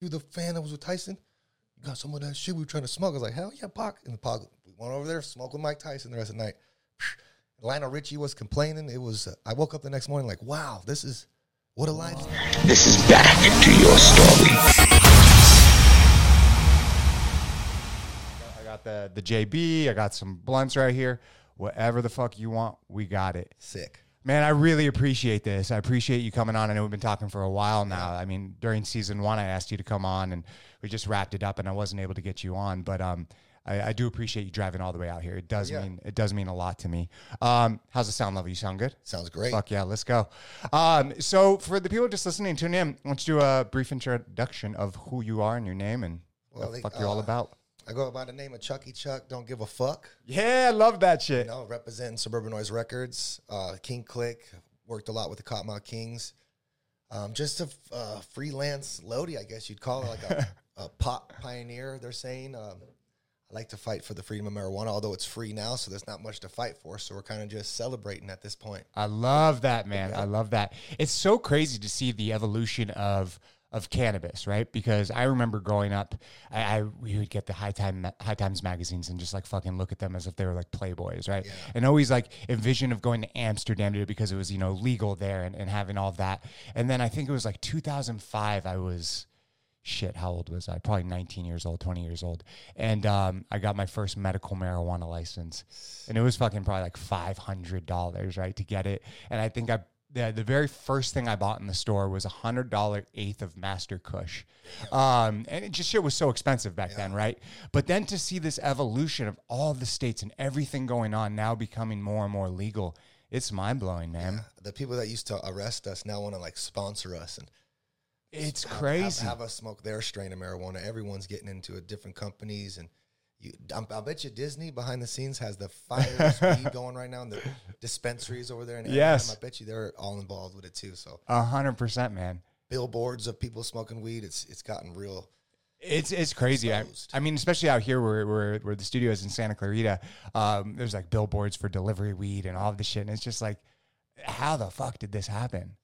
you the fan that was with Tyson? You got some of that shit we were trying to smoke. I was like, hell yeah, Pac. And Pac, we went over there, smoked with Mike Tyson the rest of the night. Lionel Richie was complaining. It was, uh, I woke up the next morning like, wow, this is what a life. This is back to your story. I got the the JB. I got some blunts right here. Whatever the fuck you want, we got it. Sick. Man, I really appreciate this. I appreciate you coming on. I know we've been talking for a while now. I mean, during season one, I asked you to come on, and we just wrapped it up, and I wasn't able to get you on. But um, I, I do appreciate you driving all the way out here. It does Yeah. mean it does mean a lot to me. Um, how's the sound level? You sound good. Sounds great. Fuck yeah, let's go. Um, so for the people just listening, tune in. You do a brief introduction of who you are and your name and Well, what the they- fuck you're all uh, about. I go by the name of Chucky Chuck. Don't give a fuck. Yeah, I love that shit. You know, representing Suburban Noize Records, uh, King Click. Worked a lot with the Kottonmouth Kings. Um, just a uh, freelance Lodi, I guess you'd call it, like a, a pop pioneer. They're saying. Um, I like to fight for the freedom of marijuana, although it's free now, so there's not much to fight for. So we're kind of just celebrating at this point. I love that, man. I love that. It's so crazy to see the evolution of of cannabis, right? Because I remember growing up, I, I we would get the High Time High Times magazines and just like fucking look at them as if they were like Playboys, right? And always like envision of going to Amsterdam to because it was you know legal there and, and having all that. And then I think it was like 2005. I was shit, how old was I? Probably 19 years old, 20 years old. And um, I got my first medical marijuana license. And it was fucking probably like $500, right, to get it. And I think I, the, the very first thing I bought in the store was a $100 eighth of Master Kush. Um, and it just shit was so expensive back then, right? But then to see this evolution of all the states and everything going on now becoming more and more legal, it's mind blowing, man. The people that used to arrest us now want to like sponsor us and It's have- crazy. Have, have us smoke their strain of marijuana. Everyone's getting into it, different companies, and you, I'll bet you Disney behind the scenes has the fire weed going right now, and the dispensaries over there. And Yes. I bet you they're all involved with it too. So A hundred percent, man. billboards of people smoking weed. It's it's gotten real. It's it's crazy. I, I mean, especially out here where where, where the studio is in Santa Clarita, um, there's like billboards for delivery weed and all of this shit, and it's just like, how the fuck did this happen?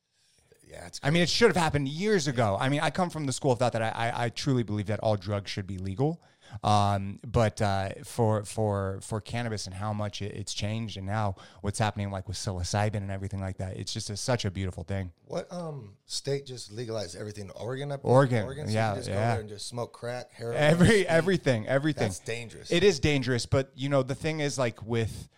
Yeah, it's. I mean, it should have happened years ago. I mean, I come from the school of thought that I, I, I truly believe that all drugs should be legal. Um, but uh, for for for cannabis and how much it, it's changed, and now what's happening like with psilocybin and everything like that, it's just a, such a beautiful thing. What um state just legalized everything? Oregon, I- Oregon, Oregon. So yeah, just go yeah. there and just smoke crack, heroin, Every everything, everything. That's dangerous. It is dangerous, but you know the thing is like with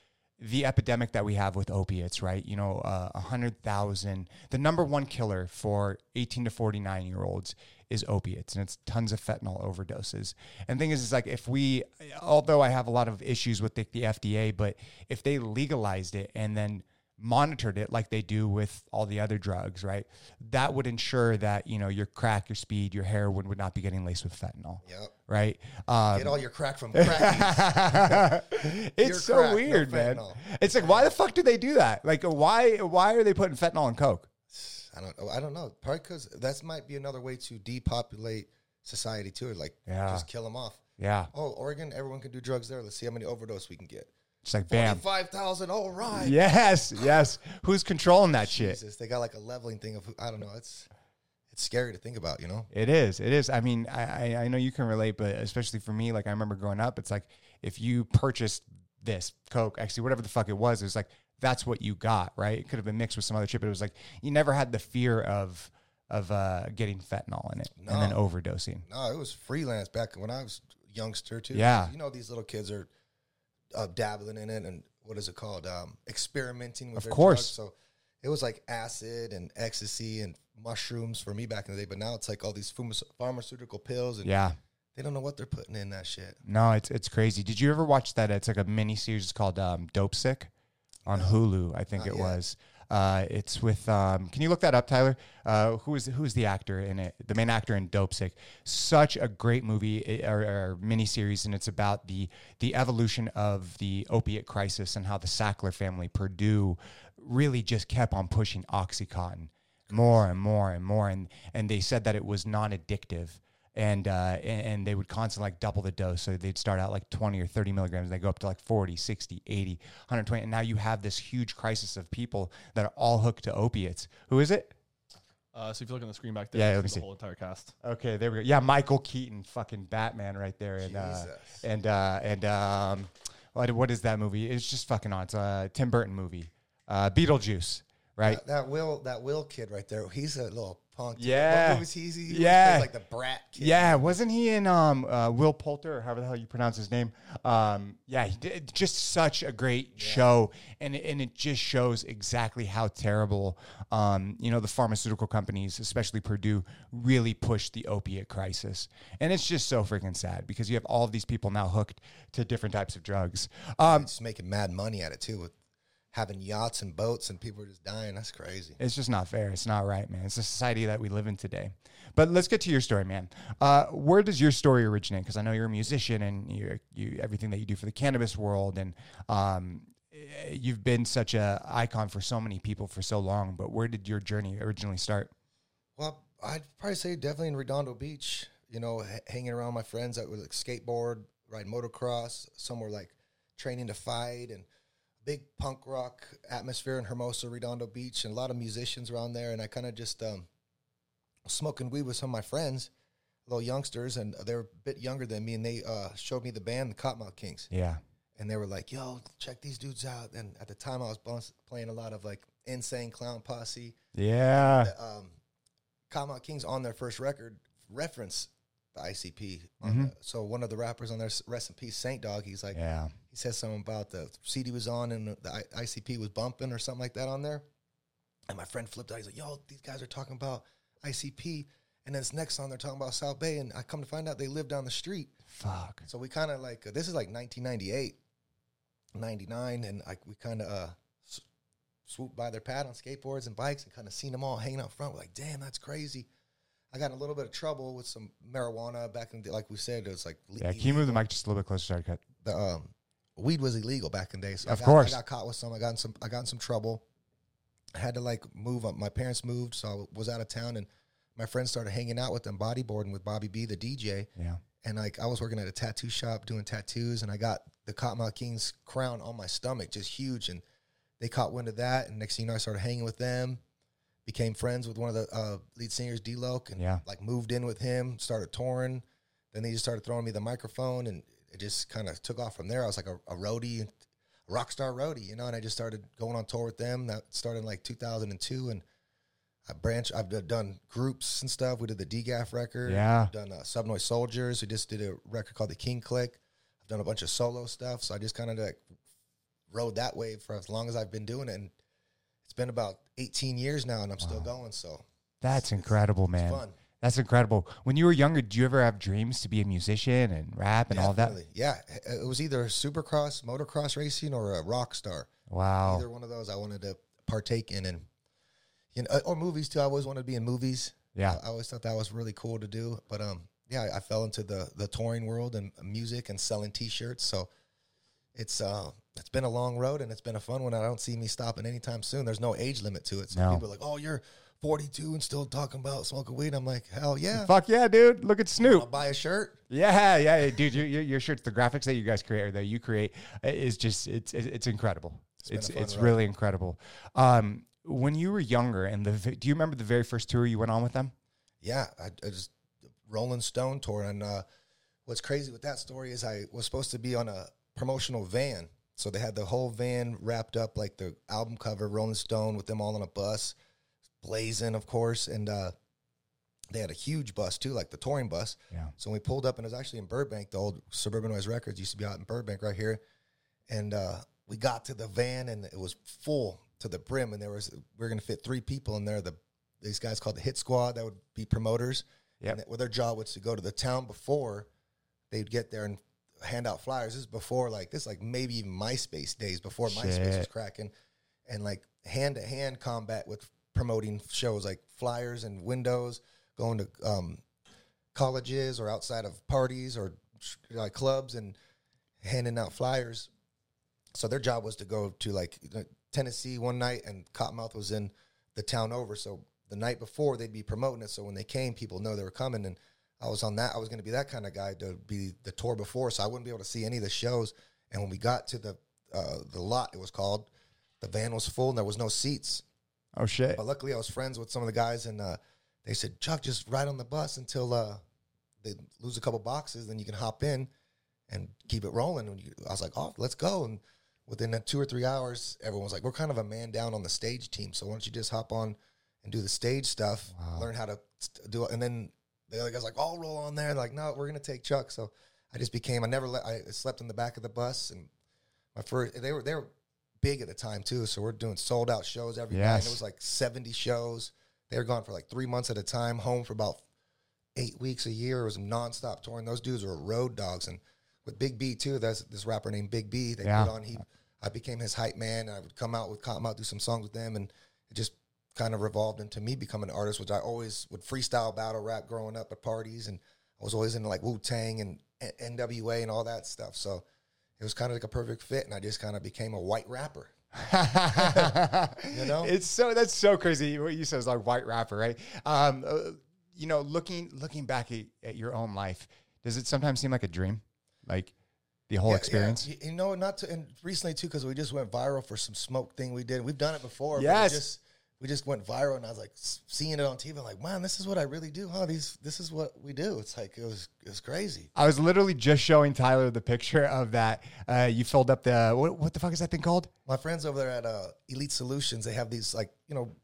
the epidemic that we have with opiates, right? You know, uh, a hundred thousand. The number one killer for eighteen to forty nine year olds is opiates, and it's tons of fentanyl overdoses. And the thing is, is like if we, although I have a lot of issues with the, the FDA, but if they legalized it and then monitored it like they do with all the other drugs, right? That would ensure that you know your crack, your speed, your heroin would not be getting laced with fentanyl Yep. right? Um, Get all your crack from crack. it's Your so crack, no weird, man. fentanyl. It's like, why the fuck do they do that? Like, why why are they putting fentanyl in coke? I don't. Oh, I don't know. Probably because that might be another way to depopulate society too. Like, Yeah. just kill them off. Yeah, Oh, Oregon, everyone can do drugs there. Let's see how many overdose we can get. it's like bam. Five thousand. All right. Yes, yes. Who's controlling that shit? They got like a leveling thing of. who- I don't know. It's it's scary to think about. You know. It is. It is. I mean, I, I I know you can relate, but especially for me, like I remember growing up, it's like if you purchased this Coke, actually whatever the fuck it was, it was like that's what you got, right? It could have been mixed with some other shit, but it was like you never had the fear of of uh, getting fentanyl in it and then overdosing. No, it was freelance back when I was youngster too. Yeah. You know, these little kids are uh, dabbling in it, and what is it called? Um, experimenting with Of course. drugs. So it was like acid and ecstasy and mushrooms for me back in the day. But now it's like all these pharma- pharmaceutical pills, and Yeah. they don't know what they're putting in that shit. No, it's it's crazy. Did you ever watch that? It's like a mini series it's called um, Dopesick on Hulu. I think not it yet. was. Uh, it's with. Um, can you look that up, Tyler? Uh, who is who is the actor in it? The main actor in Dopesick. Such a great movie eh, or, or mini series, and it's about the the evolution of the opiate crisis and how the Sackler family, Purdue, really just kept on pushing OxyContin more and more and more, and and they said that it was non addictive and uh, and, and they would constantly like double the dose. So they'd start out like 20 or 30 milligrams, and they go up to like 40, 60, 80, 120. And now you have this huge crisis of people that are all hooked to opiates. Who is it? Uh, so if you look on the screen back there, Yeah, you let me see see. the whole entire cast. Okay, there we go. Yeah, Michael Keaton, fucking Batman, right there, and uh, and uh, and um, what what is that movie? It's just fucking on. It's a Tim Burton movie, uh, Beetlejuice, right? That, that Will that Will kid right there. He's a little punk. too. Yeah. What he's he always Yeah. plays like the brat kid. Yeah, wasn't he in um, uh, Will Poulter or however the hell you pronounce his name? Um, yeah, he did just such a great show, and it- and it just shows exactly how terrible, um, you know, the pharmaceutical companies, especially Purdue, really pushed the opiate crisis, and it's just so freaking sad because you have all of these people now hooked to different types of drugs. Um, Just making mad money at it too with having yachts and boats and people are just dying. That's crazy. It's just not fair. It's not right, man. It's the society that we live in today. But let's get to your story, man. Uh, where does your story originate? Because I know you're a musician and you you everything that you do for the cannabis world, and um, eh, you've been such a icon for so many people for so long. But where did your journey originally start? Well, I'd probably say definitely in Redondo Beach. You know, h- hanging around my friends that would like skateboard, ride motocross. Some were like training to fight, and big punk rock atmosphere in Hermosa, Redondo Beach, and a lot of musicians around there. And I kind of just um, was smoking weed with some of my friends, little youngsters, and they were a bit younger than me, and they uh, showed me the band, the Kottonmouth Kings Yeah, and they were like, "Yo, check these dudes out." And at the time, I was playing a lot of like Insane Clown Posse. yeah, Um, Kottonmouth Kings on their first record reference the ICP. Mhm. the, so one of the rappers on there, rest in peace, Saint Dog. He's like, yeah. he says something about the CD was on and the I- ICP was bumping or something like that on there. And my friend flipped out. He's like, "Yo, these guys are talking about ICP." And then this next song, they're talking about South Bay, and I come to find out they live down the street. Fuck. So we kind of like uh, this is like 1998, 99, and like we kind of uh, swooped by their pad on skateboards and bikes and kind of seen them all hanging out front. We're like, damn, that's crazy. I got in a little bit of trouble with some marijuana back in the, like we said, it was like Yeah, can you move the mic just a little bit closer? Sorry, cut. the um, weed was illegal back in the day. So Of I got, course. I got caught with some. I got in some. I got in some trouble. I had to like move. Up. My parents moved, so I was out of town, and my friends started hanging out with them, bodyboarding with Bobby B, the DJ Yeah. and like I was working at a tattoo shop doing tattoos, and I got the Kottonmouth Kings crown on my stomach, just huge. And they caught wind of that, and next thing you know, I started hanging with them, became friends with one of the uh, lead singers, D-Loc, and Yeah. like moved in with him, started touring. Then they just started throwing me the microphone, and it just kind of took off from there. I was like a, a roadie, a rock star roadie, you know, and I just started going on tour with them. That started in like 2002, and I branched. I've done groups and stuff. We did the DGAF record. Yeah. I've done uh, Subnoize Souljaz. We just did a record called the King Click. I've done a bunch of solo stuff. So I just kind of like rode that wave for as long as I've been doing it. And been about 18 years now, and I'm still going. So That's incredible, man. fun. That's incredible. When you were younger, did you ever have dreams to be a musician and rap and all that? Yeah, it was either supercross, motocross racing, or a rock star. Wow. Either one of those I wanted to partake in, and you know, or movies too. I always wanted to be in movies. Yeah. I always thought that was really cool to do. But um, yeah, I, I fell into the the touring world and music and selling T-shirts. So it's uh, it's been a long road and it's been a fun one. I don't see me stopping anytime soon. There's no age limit to it. So No. people are like, "Oh, you're 42 and still talking about smoking weed." I'm like, "Hell yeah!" Fuck yeah, dude. Look at Snoop. I'll buy a shirt. Yeah, yeah, dude. Your, your, your shirts, the graphics that you guys create or that you create is just it's it's, it's incredible. It's it's ride. really incredible. Um, when you were younger and the do you remember the very first tour you went on with them? Yeah, I, I just Rolling Stone tour, and uh, what's crazy with that story is I was supposed to be on a promotional van, so they had the whole van wrapped up like the album cover, Rolling Stone, with them all on a bus, blazing, of course, and uh, they had a huge bus too, like the touring bus. Yeah. So we pulled up, and it was actually in Burbank. The old Suburban Noize Records used to be out in Burbank, right here. And uh, we got to the van, and it was full to the brim. And there was we are going to fit three people in there. The these guys called the Hit Squad that would be promoters. Yep. And well, their job was to go to the town before they'd get there and hand out flyers. This is before like this, like maybe even MySpace days before MySpace was cracking, and like hand to hand combat with promoting shows like flyers and windows, going to um, colleges or outside of parties or like clubs and handing out flyers. So their job was to go to like Tennessee one night, and Kottonmouth was in the town over. So the night before they'd be promoting it. So when they came, people know they were coming, and I was on that. I was going to be that kind of guy to be the tour before, so I wouldn't be able to see any of the shows. And when we got to the uh, the lot, it was called, the van was full and there was no seats. Oh shit. But luckily, I was friends with some of the guys, and uh, they said, Chuck, just ride on the bus until uh, they lose a couple boxes, then you can hop in and keep it rolling. And you, I was like, oh, let's go. And within two or three hours, everyone was like, we're kind of a man down on the stage team. So why don't you just hop on and do the stage stuff, learn how to st- do it. And then the other guy's like, I'll roll on there. like, no, we're going to take Chuck. So I just became, I never let, I slept in the back of the bus and my first, they were, they were big at the time too. So we're doing sold out shows every night. Yes. And it was like 70 shows. They were gone for like three months at a time, home for about eight weeks a year. It was nonstop touring. Those dudes were road dogs. And with Big B too, that's this rapper named Big B. They Yeah. put on he I became his hype man. And I would come out with come out, do some songs with them, and it just kind of revolved into me becoming an artist, which I always would freestyle battle rap growing up at parties, and I was always into like Wu Tang and NWA and all that stuff. So it was kind of like a perfect fit, and I just kind of became a white rapper. You know? it's so that's so crazy. What you said is like white rapper, right? Um, uh, you know, looking looking back at, at your own life, does it sometimes seem like a dream, like the whole Yeah, experience? yeah. You, know, not to and recently too, because we just went viral for some smoke thing we did. We've done it before. but Yes. We just went viral, and I was like seeing it on TV. I'm like, man, this is what I really do, huh? These this is what we do. It's like it was it was crazy. I was literally just showing Tyler the picture of that. Uh, you filled up the what, what the fuck is that thing called? My friends over there at uh, Elite Solutions, they have these like you know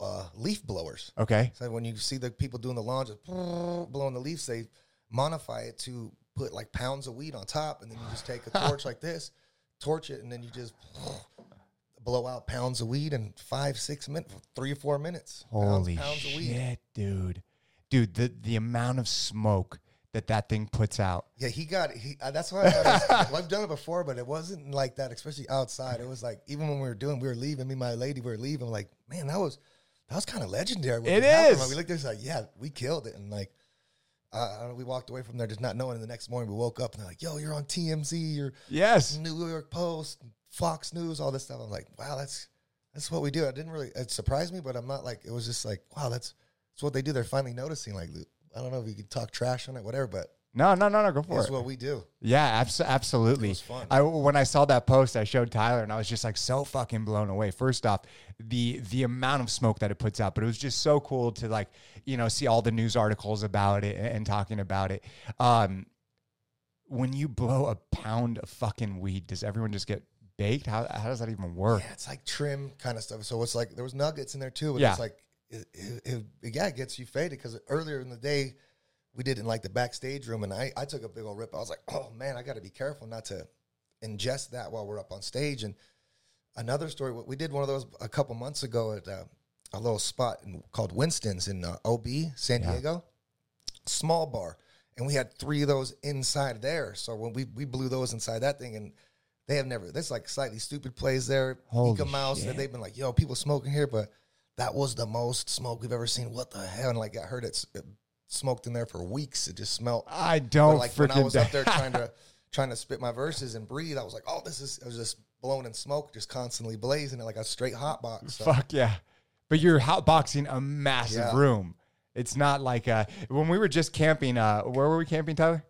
uh, leaf blowers. Okay, So when you see the people doing the lawn, just blowing the leaves, they modify it to put like pounds of weed on top, and then you just take a torch like this, torch it, and then you just blow out pounds of weed in five, six minutes, three or four minutes. holy pounds, pounds of weed. shit, dude, dude, the the amount of smoke that that thing puts out. Yeah, he got he. Uh, that's why I got well, I've done it before, but it wasn't like that, especially outside. It was like even when we were doing, we were leaving. Me, and my lady, we were leaving. Like, man, that was that was kind of legendary. It is. Like, we looked at it, like, yeah, we killed it, and like. Uh, we walked away from there just not knowing. And the next morning, we woke up and they're like, "Yo, you're on TMZ, you're Yes, New York Post, Fox News, all this stuff." I'm like, "Wow, that's that's what we do." I didn't really it surprised me, but I'm not like it was just like, "Wow, that's that's what they do." They're finally noticing. Like, I don't know if you could talk trash on it, whatever, but no, no, no, no, go for that's it. That's what we do. Yeah, abs- absolutely. It was fun. I when I saw that post, I showed Tyler, and I was just like so fucking blown away. First off, the the amount of smoke that it puts out, but it was just so cool to like you know see all the news articles about it and, and talking about it. Um, when you blow a pound of fucking weed, does everyone just get baked? How how does that even work? Yeah, it's like trim kind of stuff. So it's like there was nuggets in there too, but Yeah. it's like it, it, it, yeah, it gets you faded because earlier in the day we did in like the backstage room, and I I took a big old rip. I was like, oh man, I got to be careful not to ingest that while we're up on stage. And another story, we did one of those a couple months ago at uh, a little spot in, called Winston's in uh, OB San Yeah. Diego, small bar, and we had three of those inside there. So when we we blew those inside that thing and. They have never. That's like slightly stupid plays there. Holy Ika Mouse. shit. They've been like, "Yo, people smoking here," but that was the most smoke we've ever seen. What the hell? And like, I heard it's it smoked in there for weeks. It just smelled. I don't like when I was up there trying to trying to spit my verses and breathe, I was like, "Oh, this is." It was just blowing in smoke, just constantly blazing, it like a straight hot box. So, Fuck yeah. But you're hotboxing a massive Yeah. room. It's not like uh, when we were just camping. Uh, where were we camping, Tyler?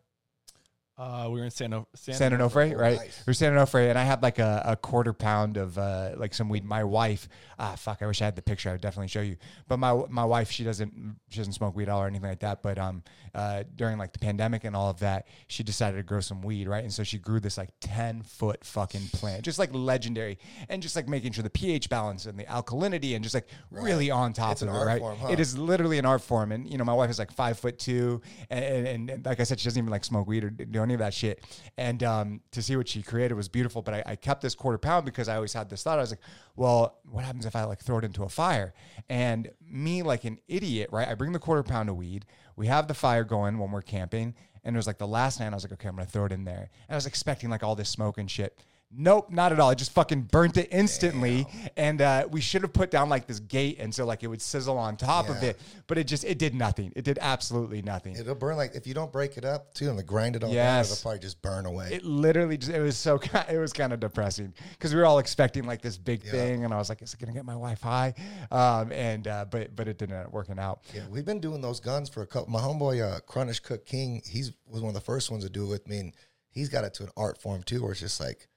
Uh, we were in San, o- San, San Onofre, right? nice. We're San Onofre, and I had like a, a quarter pound of uh, like some weed. My wife, ah, fuck, I wish I had the picture. I would definitely show you. But my my wife, she doesn't she doesn't smoke weed at all or anything like that. But um, uh, during like the pandemic and all of that, she decided to grow some weed, right? And so she grew this like ten foot fucking plant, just like legendary, and just like making sure the pH balance and the alkalinity and just like really on top It's of an it, art right? form, huh? It is literally an art form, and you know my wife is like five foot two, and, and, and like I said, she doesn't even like smoke weed or do any of that shit. And um, to see what she created was beautiful. But I, I kept this quarter pound because I always had this thought. I was like, well, what happens if I like throw it into a fire? And me, like an idiot, right? I bring the quarter pound of weed. We have the fire going when we're camping, and it was like the last night. I was like, okay, I'm gonna throw it in there, and I was expecting like all this smoke and shit. Nope, not at all. It just fucking burnt it instantly. And uh, we should have put down like this gate, and so like it would sizzle on top of it. But it just it did nothing. It did absolutely nothing. it'll burn like if you don't break it up too and grind it all down, Yes. it'll probably just burn away. it literally just it was so it was kind of depressing because we were all expecting like this big Yeah. thing, and I was like, is it gonna get my wife high? Um, and uh, but but it didn't end up working out. Yeah, we've been doing those guns for a couple. My homeboy, uh, Crunish Cook King, he's was one of the first ones to do it with me, and he's got it to an art form too, where it's just like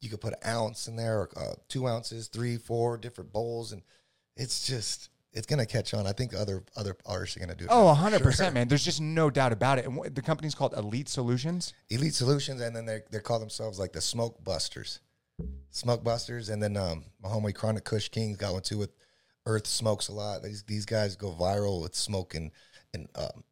you could put an ounce in there, or uh, two ounces, three, four different bowls, and it's just it's gonna catch on. I think other other artists are gonna do it. Oh, for 100%, sure. man. There's just no doubt about it. And wh- the company's called Elite Solutions. Elite Solutions, and then they they call themselves like the Smoke Busters, Smoke Busters, and then um, my homie Chronic Kush Kings got one too with Earth Smokes a lot. These these guys go viral with smoking and um,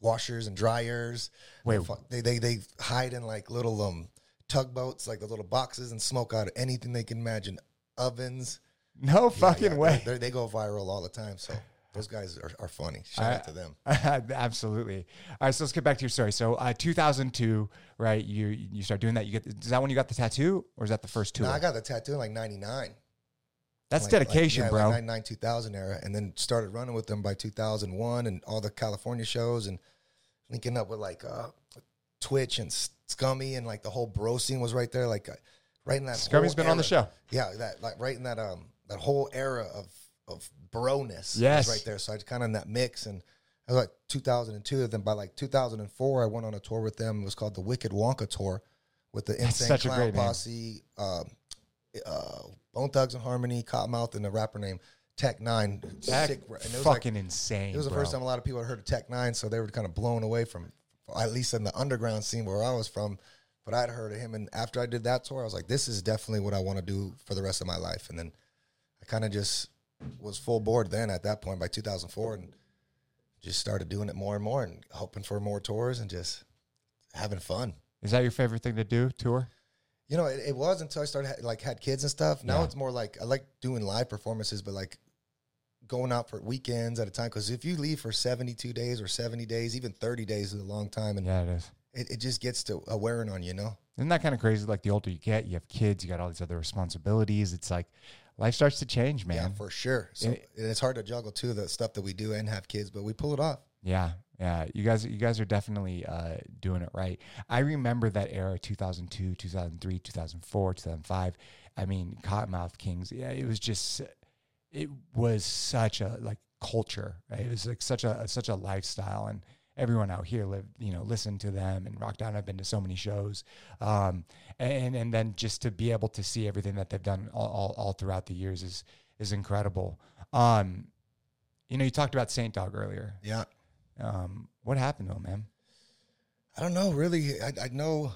washers and dryers. Wait. they they they hide in like little um tugboats, like the little boxes, and smoke out of anything they can imagine. Ovens, No Yeah, fucking yeah, way. They they go viral all the time. So those guys are, are funny. Shout I- out to them. Absolutely. All right, so let's get back to your story. So, uh, 2002, right? You you start doing that. You get is that when you got the tattoo, or is that the first two? No, I got the tattoo in like '99. That's like- dedication, like, yeah, bro. Like 99, 2000 era, and then started running with them by 2001 and all the California shows and linking up with like uh, Twitch and Scummy and like the whole bro scene was right there, like uh, right in that. Scummy's been on the show. Yeah, that like right in that um that whole era of of broness. Yes. right there. So I was kind of in that mix and. I was like 2002. Then by like 2004, I went on a tour with them. It was called the Wicked Wonka Tour with the That's Insane Clown. Posse, um, uh, Bone Thugs and Harmony, Kottonmouth, and a rapper named Tech N9ne. That Sick, and it was like fucking insane. it was the bro. first time a lot of people had heard of Tech N9ne, so they were kind of blown away from, at least in the underground scene where I was from. But I'd heard of him, and after I did that tour, I was like, "This is definitely what I want to do for the rest of my life." And then I kind of just was full board then at that point by 2004, and just started doing it more and more, and hoping for more tours and just having fun. Is that your favorite thing to do? Tour? You know, it, it was until I started ha- like had kids and stuff. Now Yeah. it's more like I like doing live performances, but like going out for weekends at a time. Because if you leave for seventy two days or seventy days, even thirty days is a long time, and Yeah, it is. it, it just gets to a wearing on you. Know, Isn't that kind of crazy? Like the older you get, you have kids, you got all these other responsibilities. It's like life starts to change, man. yeah, for sure. So It- and it's hard to juggle too the stuff that we do and have kids, but we pull it off. Yeah, yeah. You guys, you guys are definitely uh, doing it right. I remember that era, two thousand two, two thousand three, two thousand four, two thousand five. I mean, Kottonmouth Kings. Yeah, it was just, it was such a like culture. Right? It was like such a such a lifestyle, and everyone out here lived, you know, listened to them and rocked out. I've been to so many shows, um, and and then just to be able to see everything that they've done all, all, all throughout the years is is incredible. Um, you know, you talked about Saint Dog earlier. Yeah, Um, what happened to him, man? I don't know. Really, I, I know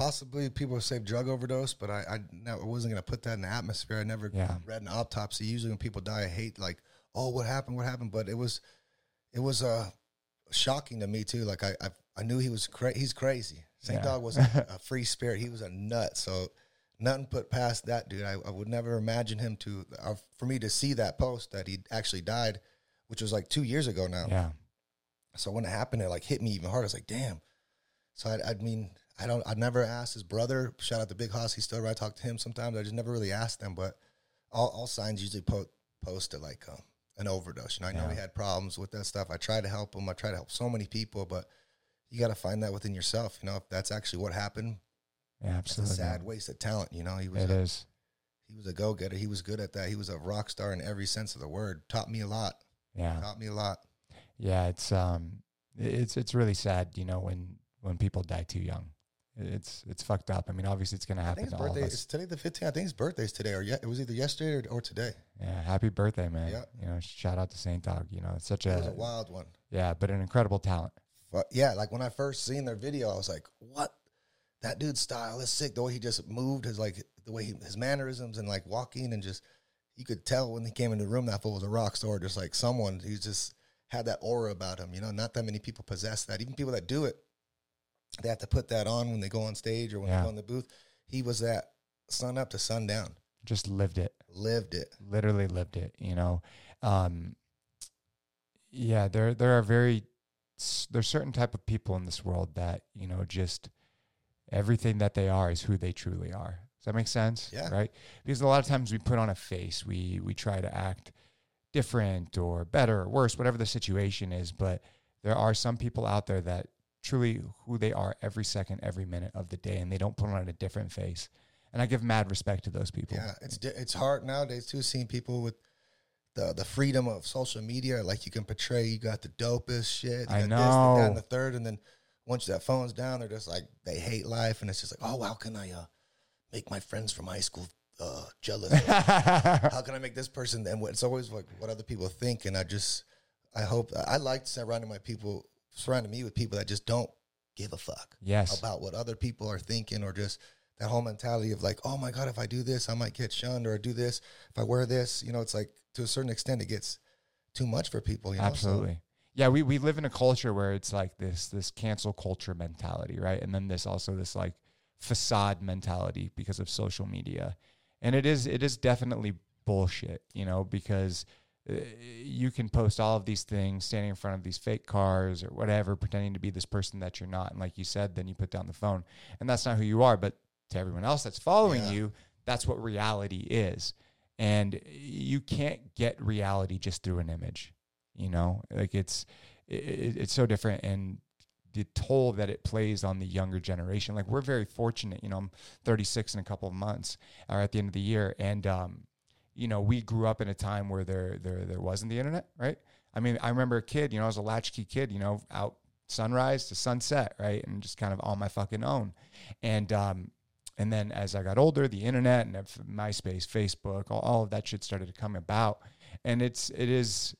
possibly people say drug overdose, but I I, never, wasn't gonna put that in the atmosphere. I never Yeah. read an autopsy. Usually, when people die, I hate like, oh, what happened? What happened? But it was, it was uh shocking to me too. Like I I, I knew he was cra- he's crazy. Saint Yeah. Dog was a, a free spirit. He was a nut. So nothing put past that dude. I, I would never imagine him to uh, for me to see that post that he actually died, which was like two years ago now. Yeah, So when it happened, it like hit me even harder. I was like, damn. So I, I mean, I don't, I never asked his brother. Shout out to Big Hoss. He's still around. I talk to him sometimes. I just never really asked them, but all, all signs usually po- post it like um, an overdose. You know, I know Yeah. he had problems with that stuff. I try to help him. I try to help so many people, but you got to find that within yourself. You know, if that's actually what happened, yeah, it's a absolutely. sad waste of talent. You know, he was It a, is. he was a go getter. He was good at that. He was a rock star in every sense of the word. Taught me a lot. Yeah, Taught me a lot. yeah. It's um, it's it's really sad, you know, when when people die too young. It's it's fucked up. I mean, obviously, it's gonna I happen think his to all of birthday us. is today the 15th. I think his birthday's today, or yeah, it was either yesterday or, or today. Yeah, happy birthday, man. Yeah. You know, shout out to Saint Dog. You know, it's such It was a a wild one. yeah, but an incredible talent. But yeah, like when I first seen their video, I was like, "What? That dude's style is sick. The way he just moved, his like the way he, his mannerisms and like walking and just you could tell when he came into the room that fool was a rock star. Just like someone who just had that aura about him. You know, not that many people possess that. Even people that do it, they have to put that on when they go on stage or when Yeah. they go in the booth. He was that sun up to sundown. Just lived it. Lived it. literally lived it you know um yeah there there are very there's certain type of people in this world that you know just everything that they are is who they truly are does that make sense Yeah. right because a lot of times we put on a face we we try to act different or better or worse whatever the situation is but there are some people out there that truly who they are every second every minute of the day and they don't put on a different face and i give mad respect to those people Yeah, it's it's hard nowadays too seeing people with the the freedom of social media. Like you can portray you got the dopest shit. You I got This, the, that, know. and the third, and then once that phone's down, they're just like they hate life, and it's just like, oh, how can I uh, make my friends from high school uh, jealous. How can I make this person? And it's always like what other people think. And I just, I hope I like surrounding my people, surrounding me with people that just don't give a fuck Yes. about what other people are thinking or just that whole mentality of like, oh my god, if I do this, I might get shunned, or do this if I wear this. You know, it's like to a certain extent, it gets too much for people. You know? So- Absolutely. Yeah, we, we live in a culture where it's like this this cancel culture mentality, right? And then there's also this like facade mentality because of social media. And it is it is definitely bullshit, you know, because you can post all of these things standing in front of these fake cars or whatever pretending to be this person that you're not. And like you said then you put down the phone. And that's not who you are but to everyone else that's following Yeah. you that's what reality is. And you can't get reality just through an image you know? Like it's it, it's so different and the toll that it plays on the younger generation. Like we're very fortunate you know i'm 36 in a couple of months or at the end of the year and um you know we grew up in a time where there there there wasn't the internet right i mean i remember a kid you know i was a latchkey kid you know out sunrise to sunset right and just kind of on my fucking own and um and then as I got older, the internet and MySpace, Facebook, all, all of that shit started to come about. And it's it is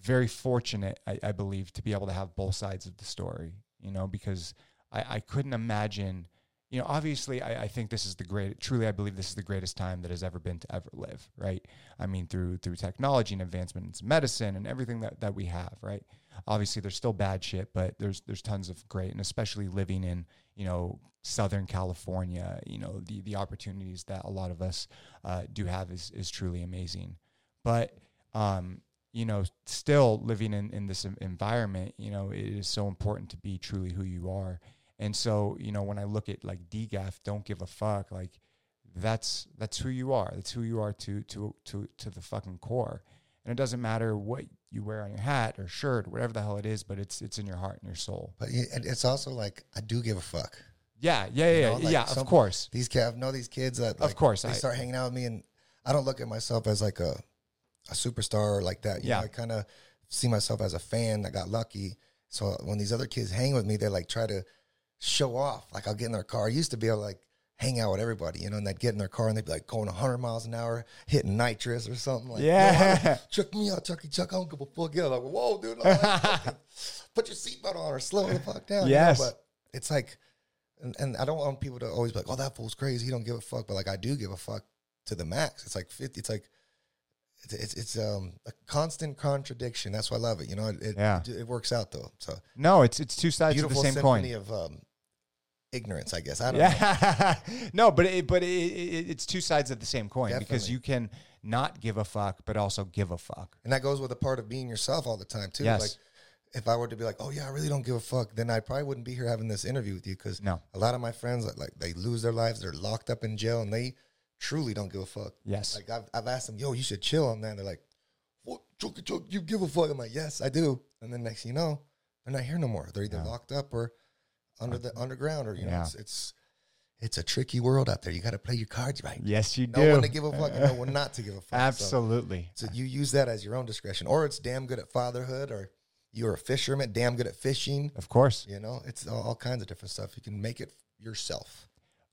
very fortunate, I, I believe, to be able to have both sides of the story. You know, because I, I couldn't imagine. You know, obviously, I, I think this is the great. Truly, I believe this is the greatest time that has ever been to ever live. Right? I mean, through through technology and advancements in medicine and everything that that we have. Right? Obviously, there's still bad shit, but there's there's tons of great, and especially living in you know Southern California, you know the the opportunities that a lot of us uh, do have is is truly amazing. But um, you know, still living in in this environment, you know, it is so important to be truly who you are. And so, you know, when I look at like DGAF, don't give a fuck, like that's that's who you are. That's who you are to to to to the fucking core. And it doesn't matter what you wear on your hat or shirt, whatever the hell it is, but it's it's in your heart and your soul. But it's also like I do give a fuck. Yeah, yeah, yeah, know, like yeah. some- Of course. These kids, I know these kids that, Of course, they I- start hanging out with me, and I don't look at myself as like a a superstar or like that. You Yeah. know, I kind of see myself as a fan that got lucky. So when these other kids hang with me, they like try to show off. Like I'll get in their car. I used to be able to like hang out with everybody, you know, and they'd get in their car and they'd be like going 100 miles an hour, hitting nitrous or something. Like, Yeah. "Yo, I- check me out, Chucky Chuck. I don't give a fuck. Yeah, like, whoa, dude. Like, put your seatbelt on or slow the fuck down. you know, But it's like, and, and I don't want people to always be like, oh, that fool's crazy. He don't give a fuck. But like, I do give a fuck to the max. It's like 50. It's like, it's, it's, it's um a constant contradiction. That's why I love it. You know, it, it, Yeah. it, it works out though. So No, it's it's two sides of the same coin. of um, ignorance, I guess. I don't know. Yeah, no, but it, but it, it, it's two sides of the same coin because you can not give a fuck, but also give a fuck. And that goes with a part of being yourself all the time too. Yes. Like if I were to be like, oh yeah, I really don't give a fuck, then I probably wouldn't be here having this interview with you because No. a lot of my friends like they lose their lives, they're locked up in jail, and they truly don't give a fuck. Yes. Like I've, I've asked them, yo, you should chill on that. And they're like, what, Chuck, Chuck, you give a fuck? I'm like, yes, I do. And then next thing you know, they're not here no more. They're either locked up or under the underground, or you know, Yeah. it's, it's it's a tricky world out there. You got to play your cards right. Yes, you do No one to give a fuck and no one not to give a fuck. So- Absolutely. so you use that as your own discretion, or it's damn good at fatherhood, or you're a fisherman, damn good at fishing. Of course. You know, it's all, all kinds of different stuff. You can make it yourself.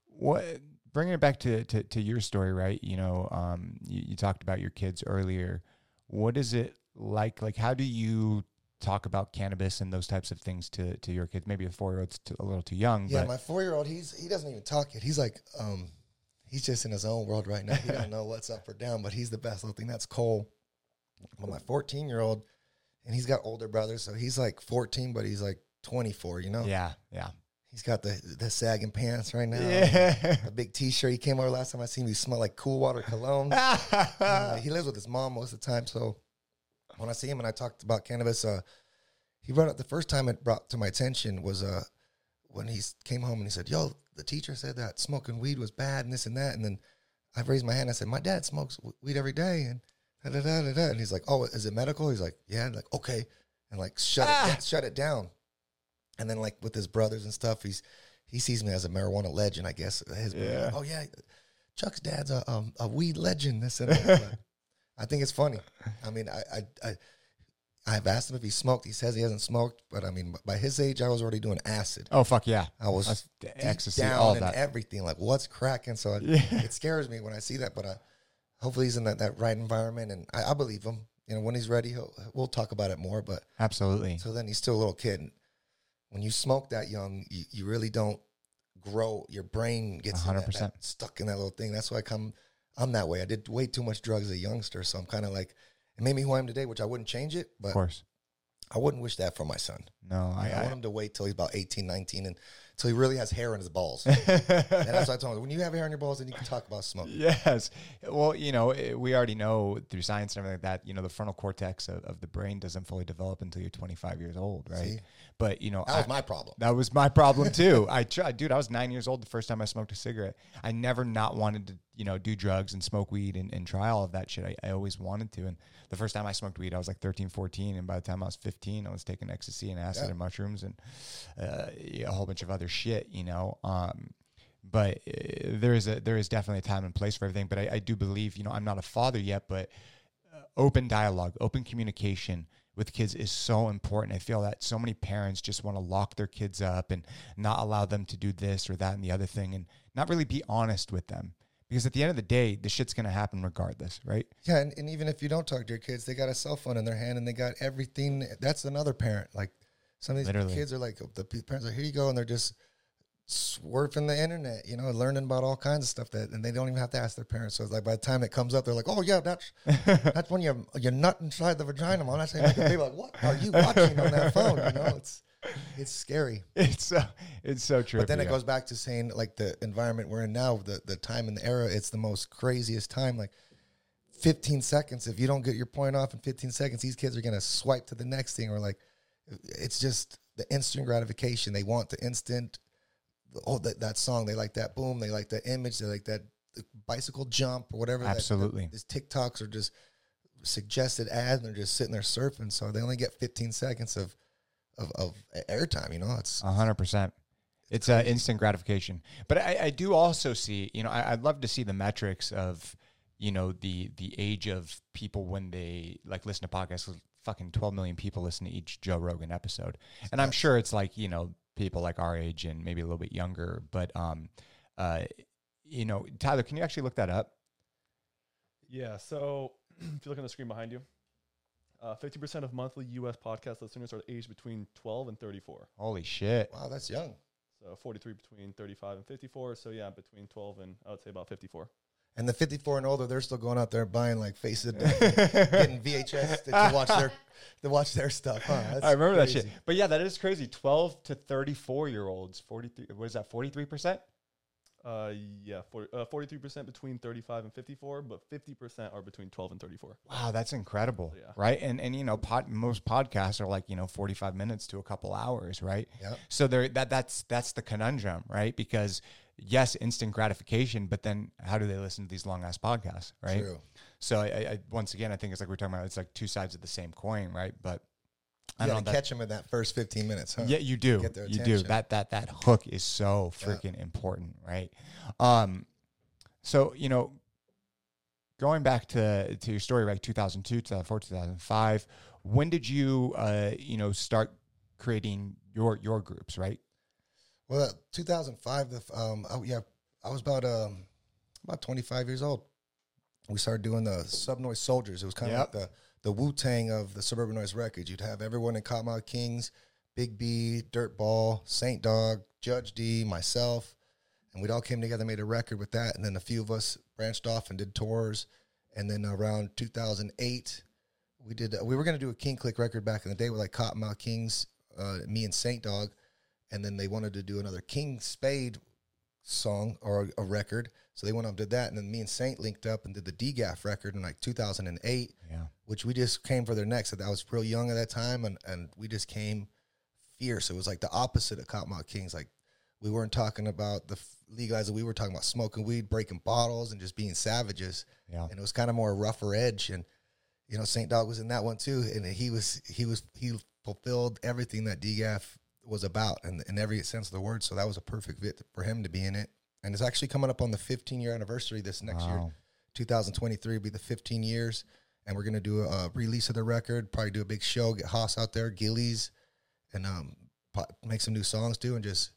What bringing it back to, to, to your story, right? You know, um, you, you talked about your kids earlier. What is it like? Like, how do you talk about cannabis and those types of things to, to your kids? Maybe a four year old's a little too young, Yeah, my four year old, he's he doesn't even talk yet. He's like, um, he's just in his own world right now. He don't know what's up or down, but he's the best little thing. That's Cole. But my fourteen year old, and he's got older brothers, so he's like fourteen, but he's like twenty four. You know, yeah, yeah, he's got the the sagging pants right now. yeah. A big T-shirt. He came over last time I seen him. He smelled like cool water cologne. Uh, he lives with his mom most of the time. So when I see him and I talked about cannabis, uh, he brought up the first time it brought to my attention was uh, when he came home and he said, "Yo, the teacher said that smoking weed was bad and this and that." And then I raised my hand. I said, "My dad smokes weed every day." And da, da, da, da, da. and he's like, "Oh, is it medical?" He's like, "Yeah." And like, okay, and like shut it, shut it down. And then like with his brothers and stuff, he's he sees me as a marijuana legend, I guess. His Yeah. like, oh yeah, Chuck's dad's a um, a weed legend. This and that. I think it's funny. I mean, I I I, I've asked him if he smoked. He says he hasn't smoked, but I mean, by his age, I was already doing acid. Oh fuck yeah! I was That's ecstasy, down all and that. everything. Like, what's cracking? So it, Yeah. it scares me when I see that. But uh, hopefully, he's in that, that right environment, and I, I believe him. You know, when he's ready, he'll, we'll talk about it more. But Absolutely. so then he's still a little kid. And when you smoke that young, you, you really don't grow. Your brain gets 100%. stuck in that little thing. That's why I come. I'm that way. I did way too much drugs as a youngster, so I'm kind of like it made me who I am today, which I wouldn't change it, but Of course. I wouldn't wish that for my son. No, I, I. I want him to wait till he's about 18, 19, and until he really has hair in his balls. and that's what I told him. When you have hair on your balls, then you can talk about smoking. Yes. Well, you know, eh, we already know through science and everything like that, you know, the frontal cortex of, of the brain doesn't fully develop until you're 25 years old, right? See? But, you know, That was I- my problem. that was my problem too. I tried, dude, I was nine years old the first time I smoked a cigarette. I never not wanted to, you know, do drugs and smoke weed and, and try all of that shit. I, I always wanted to. And the first time I smoked weed, I was like 13, 14. And by the time I was 15, I was taking ecstasy and acid Yeah. and mushrooms and uh, a whole bunch of other shit, you know. Um, but uh, there is a there is definitely a time and place for everything. But I, I do believe, you know, I'm not a father yet, but uh, open dialogue, open communication with kids is so important. I feel that so many parents just want to lock their kids up and not allow them to do this or that and the other thing, and not really be honest with them. Because at the end of the day, the shit's gonna happen regardless, right? Yeah, and, and even if you don't talk to your kids, they got a cell phone in their hand and they got everything. That's another parent. Like some of these Literally. kids are like the parents are here you go, and they're just swerving the internet, you know, learning about all kinds of stuff that, and they don't even have to ask their parents. So it's like by the time it comes up, they're like, "Oh yeah, that's that's when you you're nut inside the vagina." Mom, that's you make. Like, what are you watching on that phone? You know, it's it's scary. It's so it's so true. But then it goes back to saying like the environment we're in now, the the time and the era, it's the most craziest time. Like 15 seconds, if you don't get your point off in 15 seconds, these kids are gonna swipe to the next thing, or like it's just the instant gratification. They want the instant. Oh, that, that song, they like that boom, they like that image, they like that bicycle jump or whatever. Absolutely. that, these TikToks are just suggested ads, and they're just sitting there surfing. So they only get 15 seconds of of, of airtime. You know, it's hundred percent. It's uh, instant gratification. But I, I do also see, you know, I, I'd love to see the metrics of, you know, the the age of people when they like listen to podcasts. Fucking twelve million people listen to each Joe Rogan episode, and I'm sure it's like you know people like our age and maybe a little bit younger. But um, uh, you know, Tyler, can you actually look that up? Yeah. So if you look on the screen behind you, uh, 50% of monthly U.S. podcast listeners are aged between 12 and 34. Holy shit! wow, that's young. So 43 between 35 and 54. So yeah, between 12 and I would say about 54. And the 54 and older, they're still going out there buying like Face of Death, getting VHS to, to watch their to watch their stuff. Huh? That's I remember that shit. But yeah, that is crazy. Twelve to thirty-four year olds, forty-three. What is that? Forty-three percent. Uh, yeah, 40, uh, 43% between 35 and 54, but 50% are between 12 and 34. Wow, that's incredible, Yeah. right? And and you know, pod, most podcasts are like you know forty five minutes to a couple hours, right? Yeah. So there, that that's that's the conundrum, right? Because yes, instant gratification, but then how do they listen to these long ass podcasts, right? True. So I, I, once again, I think it's like we're talking about. It's like two sides of the same coin, right? But I You don't know catch them in that first 15 minutes, huh? yeah, you do. You do. That that that hook is so Yeah. freaking important, right? Um, so you know, going back to to your story, right? 2002, 2004, 2005. When did you, uh, you know, start creating your your groups, right? Well, uh, 2005. The um, oh, yeah, I was about um about 25 years old. We started doing the Subnoize Souljaz. It was kind of Yep. like the the Wu Tang of the Suburban Noize Records. You'd have everyone in Kottonmouth Kings, Big B, Dirtball, Saint Dog, Judge D, myself, and we'd all came together, made a record with that, and then a few of us branched off and did tours. And then around 2008, we did. We were going to do a King Click record back in the day with like Kottonmouth Kings, uh, me and Saint Dog, and then they wanted to do another Kingspade song or a record. So they went up and did that, and then me and Saint linked up and did the DGAF record in like 2008 Yeah. which we just came for their necks. I was real young at that time, and, and we just came fierce. It was like the opposite of Kottonmouth Kings. Like we weren't talking about the f- legalizing. We were talking about smoking weed, breaking bottles, and just being savages. Yeah. And it was kind of more rougher edge. And you know, Saint Dog was in that one too, and he was he was he fulfilled everything that DGAF was about, and in every sense of the word. So that was a perfect fit for him to be in it. And it's actually coming up on the 15 year anniversary this next year. 2023 will be the 15 years. and we're gonna do a, release of the record. Probably do a big show, get Haas out there, Gillies, and um, make some new songs too, and just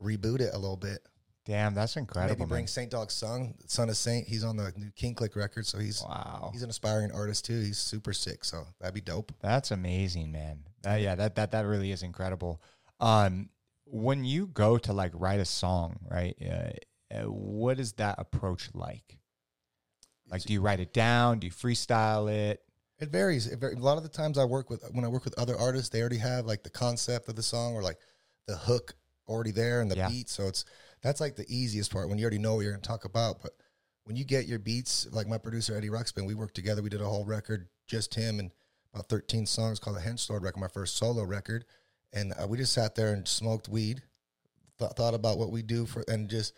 reboot it a little bit. Damn, that's incredible. Maybe bring. Saint Dog's son, son of Saint. He's on the new King Click record, so he's Wow. he's an aspiring artist too. He's super sick, so that'd be dope. That's amazing, man. That, yeah, that that that really is incredible. Um, when you go to like write a song, right? Uh, uh, what is that approach like? Like, do you write it down? Do you freestyle it? It varies. It var- a lot of the times I work with when I work with other artists, they already have like the concept of the song or like the hook already there and the Yeah. beat. So it's that's like the easiest part when you already know what you're going to talk about. But when you get your beats, like my producer Eddie Ruxpin, we worked together. We did a whole record, just him and about 13 songs called the Hench Lord record, my first solo record. And uh, we just sat there and smoked weed, th- thought about what we do for, and just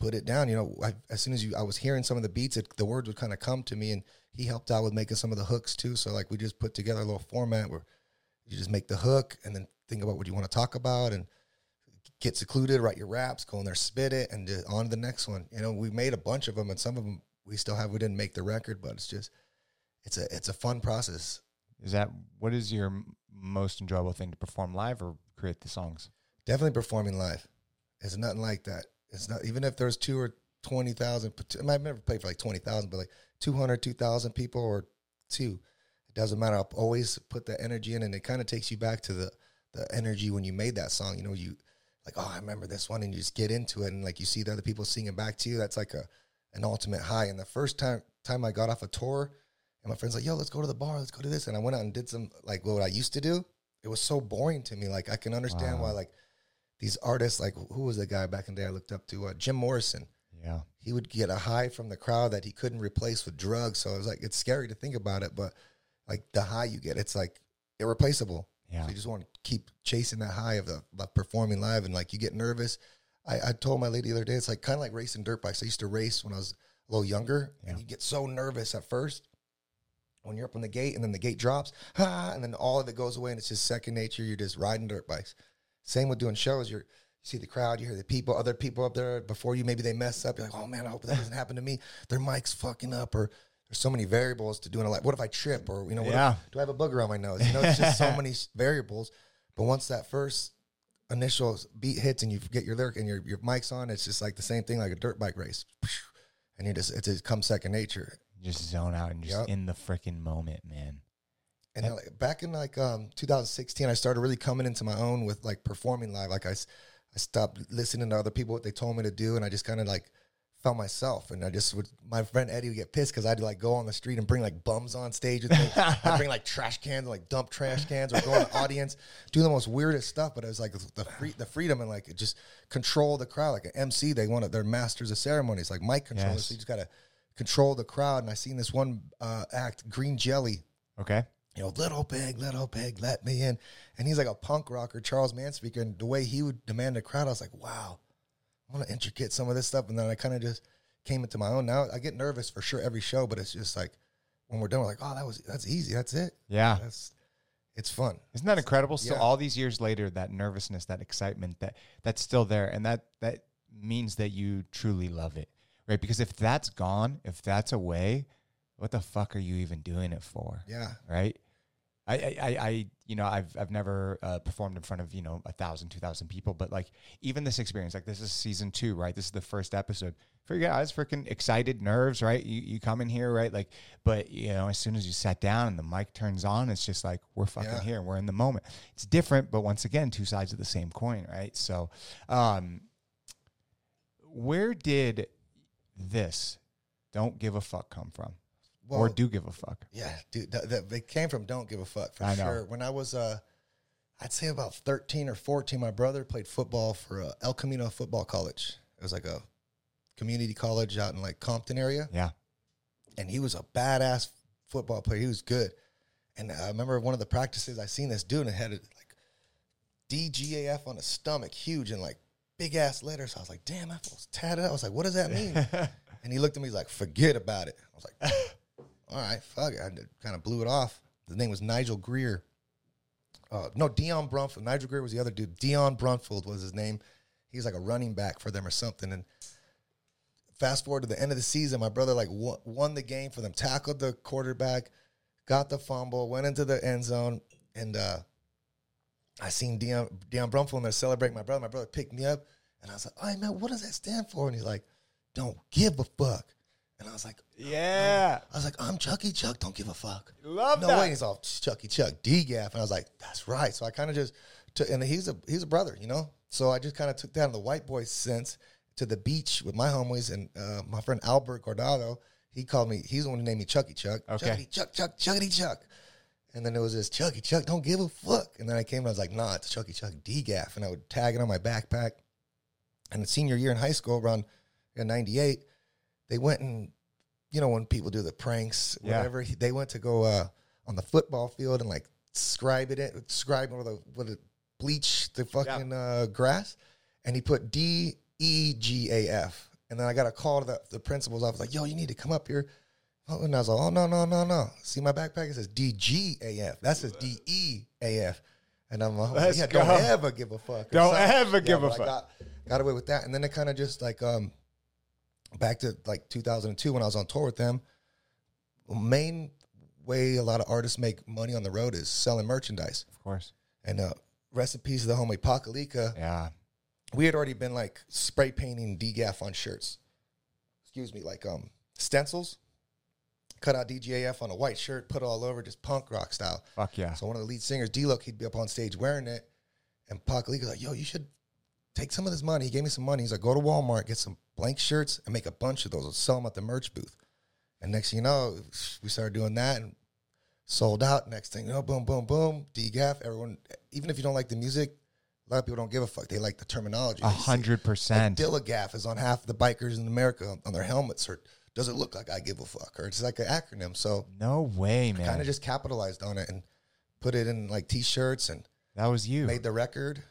put it down. You know, I, as soon as you, I was hearing some of the beats, it, the words would kind of come to me, and he helped out with making some of the hooks too. So like we just put together a little format where you just make the hook and then think about what you want to talk about and get secluded, write your raps, go in there, spit it, and on to the next one. You know, we made a bunch of them, and some of them we still have. We didn't make the record, but it's just it's a it's a fun process. Is that what is your most enjoyable thing to perform live or create the songs? Definitely performing live. It's nothing like that. It's not even if there's two or twenty thousand. I've never played for like twenty thousand, but like 200, 2,000 people or two. It doesn't matter. I'll always put that energy in, and it kind of takes you back to the the energy when you made that song. You know, you like, oh, I remember this one, and you just get into it, and like you see the other people singing back to you. That's like a an ultimate high. And the first time time I got off a tour, and my friends like, yo, let's go to the bar, let's go to this, and I went out and did some like what I used to do. It was so boring to me. Like I can understand Wow. why like these artists, like who was the guy back in the day I looked up to? Uh, Jim Morrison Yeah. he would get a high from the crowd that he couldn't replace with drugs. So it was like it's scary to think about it, but like the high you get, it's like irreplaceable. Yeah. So you just want to keep chasing that high of the of performing live, and like you get nervous. I, I told my lady the other day, it's like kind of like racing dirt bikes. I used to race when I was a little younger, Yeah. and you get so nervous at first when you're up on the gate, and then the gate drops, ah, and then all of it goes away, and it's just second nature. You're just riding dirt bikes. Same with doing shows. You're you see the crowd, you hear the people, other people up there before you. Maybe they mess up. You're like, oh man, I hope that doesn't happen to me. Their mic's fucking up, or there's so many variables to doing a like. What if I trip, or you know, what if- do I have a booger on my nose? You know, it's just so many variables. But once that first initial beat hits and you get your lyric and your your mic's on, it's just like the same thing, like a dirt bike race, and you just it just comes second nature. Just zone out and just Yep. in the freaking moment, man. And then, like, back in like um 2016, I started really coming into my own with like performing live. Like I, I stopped listening to other people what they told me to do, and I just kind of like felt myself. And I just would. My friend Eddie would get pissed because I'd like go on the street and bring like bums on stage with me. I'd bring like trash cans, and, like dump trash cans, or go in the audience, do the most weirdest stuff. But it was like the free, the freedom and like just control the crowd. Like an MC, they want to. They're masters of ceremonies, like mic controllers. Yes. So you just gotta control the crowd. And I seen this one uh, act, Green Jelly Okay. you know, little pig, little pig, let me in. And he's like a punk rocker, Charles Manspeaker. And the way he would demand the crowd, I was like, wow, I want to intricate some of this stuff. And then I kind of just came into my own. Now I get nervous for sure every show, but it's just like when we're done, we're like, oh, that was that's easy. That's it. Yeah. That's it's fun. Isn't that incredible? Still, Yeah. all these years later, that nervousness, that excitement, that that's still there, and that that means that you truly love it, right? Because if that's gone, if that's away, what the fuck are you even doing it for, Yeah. right? I, I, I, you know, I've I've never uh, performed in front of you know a thousand, two thousand people, but like even this experience, like this is season two, right? This is the first episode. For you guys, freaking excited nerves, right? You you come in here, right? Like, but you know, as soon as you sat down and the mic turns on, it's just like we're fucking Yeah. here, we're in the moment. It's different, but once again, two sides of the same coin, right? So, um, where did this "don't give a fuck" come from, or do give a fuck? Yeah, dude, that, that, they came from "Don't Give a Fuck" for I know. sure. When I was, uh, I'd say about thirteen or fourteen, my brother played football for uh, El Camino Football College. It was like a community college out in like Compton area, Yeah, and he was a badass football player. He was good. And I remember one of the practices I seen this dude and it had it like DGAF on his stomach, huge and like big ass letters. I was like, damn, that fool's tatted. I was like, what does that mean? and he looked at me he's like, forget about it. I was like, all right, fuck it. I kind of blew it off. The name was Nigel Greer. Uh, no, Dion Brunfield. Nigel Greer was the other dude. Dion Brunfield was his name. He was like a running back for them or something. And fast forward to the end of the season, my brother like won, won the game for them, tackled the quarterback, got the fumble, went into the end zone, and uh, I seen Dion, Dion Brumfield in there celebrating my brother. My brother picked me up, and I was like, "Hey man, what does that stand for?" And he's like, "Don't give a fuck." And I was like, Yeah. I was like, I'm Chucky Chuck. Don't give a fuck. Love no that. way. He's all Chucky Chuck D Gaff, and I was like, that's right. So I kind of just took, and he's a he's a brother, you know. So I just kind of took that in the white boy sense to the beach with my homies and uh, my friend Albert Gordado. He called me. He's the one who named me Chucky Chuck. Okay. Chucky Chuck Chuck Chucky Chuck. And then it was this Chucky Chuck. Don't give a fuck. And then I came and I was like, nah, it's Chucky Chuck DGAF. And I would tag it on my backpack. And the senior year in high school, around in '98, they went and you know when people do the pranks, Yeah. whatever. he- They went to go uh, on the football field and like scribe it, in, scribe with a with a bleach the fucking uh, grass, and he put D E G A F. And then I got a call to the, the principal's office, like, "Yo, you need to come up here." Oh, and I was like, "Oh no, no, no, no! See my backpack? It says D G A F. That says D E A F." And I'm like, Let's "Yeah, don't ever give a fuck. Don't something. ever give a fuck. Got, got away with that, and then it kind of just like um back to like 2002 when I was on tour with them. Main way a lot of artists make money on the road is selling merchandise. Of course. And uh, peace to the homie Pakelika. Yeah. We had already been like spray painting DGAF on shirts. Excuse me, like um stencils. Cut out DGAF on a white shirt, put it all over, just punk rock style. Fuck yeah. So one of the lead singers, D-Loc, he'd be up on stage wearing it. And Pakelika was like, yo, you should take some of this money. He gave me some money. He's like, go to Walmart, get some blank shirts, and make a bunch of those. and sell them at the merch booth. And next thing you know, we started doing that and sold out. Next thing you know, boom, boom, boom, DGAF. Everyone, even if you don't like the music, a lot of people don't give a fuck. They like the terminology. A hundred percent. DILLIGAF is on half the bikers in America on their helmets. Or does it look like I give a fuck? Or it's like an acronym. So No way, man. kind of just capitalized on it and put it in like t-shirts and that was you. made the record.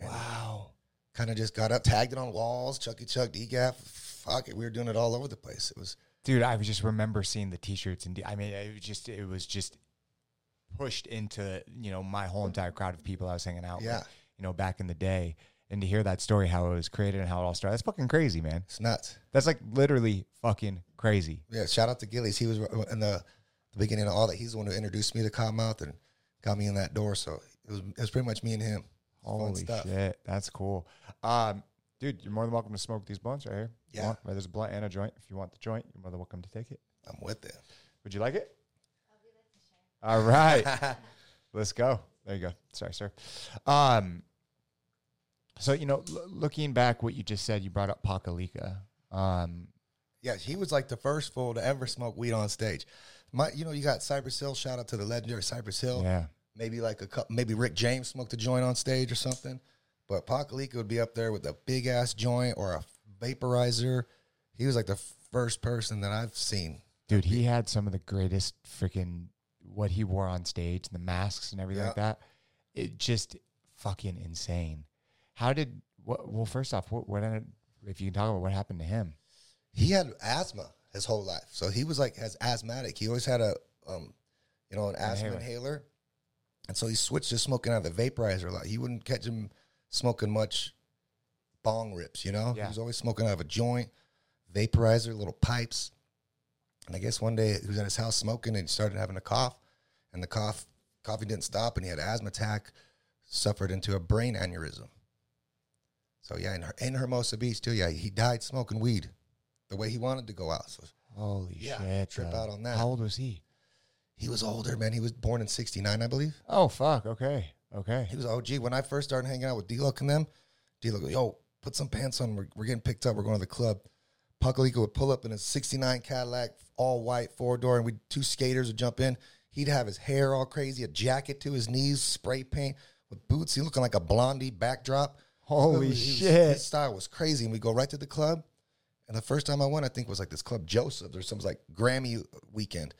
wow. Kind of just got up, tagged it on walls, Chucky Chuck, DGAF. Fuck it, we were doing it all over the place. It was Dude, I just remember seeing the t-shirts and I mean, it was just it was just pushed into, you know, my whole entire crowd of people I was hanging out Yeah. with, you know, back in the day. And to hear that story, how it was created and how it all started, that's fucking crazy, man. it's nuts. That's like literally fucking crazy. Yeah, shout out to Gillies. He was in the, the beginning of all that. He's the one who introduced me to Kottonmouth and got me in that door. So it was it was pretty much me and him. Holy stuff. shit, that's cool. Um, dude, you're more than welcome to smoke these blunts right here. Yeah. want, there's a blunt and a joint. If you want the joint, you're more than welcome to take it. I'm with it. Would you like it? All right. Let's go. There you go. Sorry, sir. Um, so you know, l- looking back, what you just said, you brought up Pakelika. Um, Yeah, he was like the first fool to ever smoke weed on stage. My, you know, you got Cypress Hill. Shout out to the legendary Cypress Hill. yeah, Maybe like a couple, maybe Rick James smoked a joint on stage or something. But Pakelika would be up there with a big ass joint or a vaporizer. He was like the first person that I've seen. dude, he had some of the greatest freaking what he wore on stage, the masks and everything like that. It just fucking insane. How did? What, well, first off, what, what ended, if you can talk about what happened to him? He had asthma his whole life, so he was like as asthmatic. He always had a, um, you know, an asthma Inhaler. inhaler, and so he switched to smoking out of the vaporizer a lot. He wouldn't catch him smoking much bong rips. You know, Yeah. he was always smoking out of a joint, vaporizer, little pipes. And I guess one day he was at his house smoking and he started having a cough, and the cough coffee didn't stop, and he had an asthma attack, suffered into a brain aneurysm. So yeah, in, Her- in Hermosa Beach too. Yeah, he died smoking weed, the way he wanted to go out. So Holy Yeah, shit! trip out on that. How old was he? he was older, man. He was born in '69, I believe. Oh fuck. Okay. Okay. He was OG. When I first started hanging out with D-Loc and them, D-Loc, goes, yo, put some pants on. We're, we're getting picked up. We're going to the club. Pakelika would pull up in a 69 Cadillac, all white, four door, and we two skaters would jump in. He'd have his hair all crazy, a jacket to his knees, spray paint with boots. He looking like a blondie backdrop. Holy was- shit. His style was crazy. And we go right to the club. And the first time I went, I think was like this club Joseph. There's some like Grammy weekend.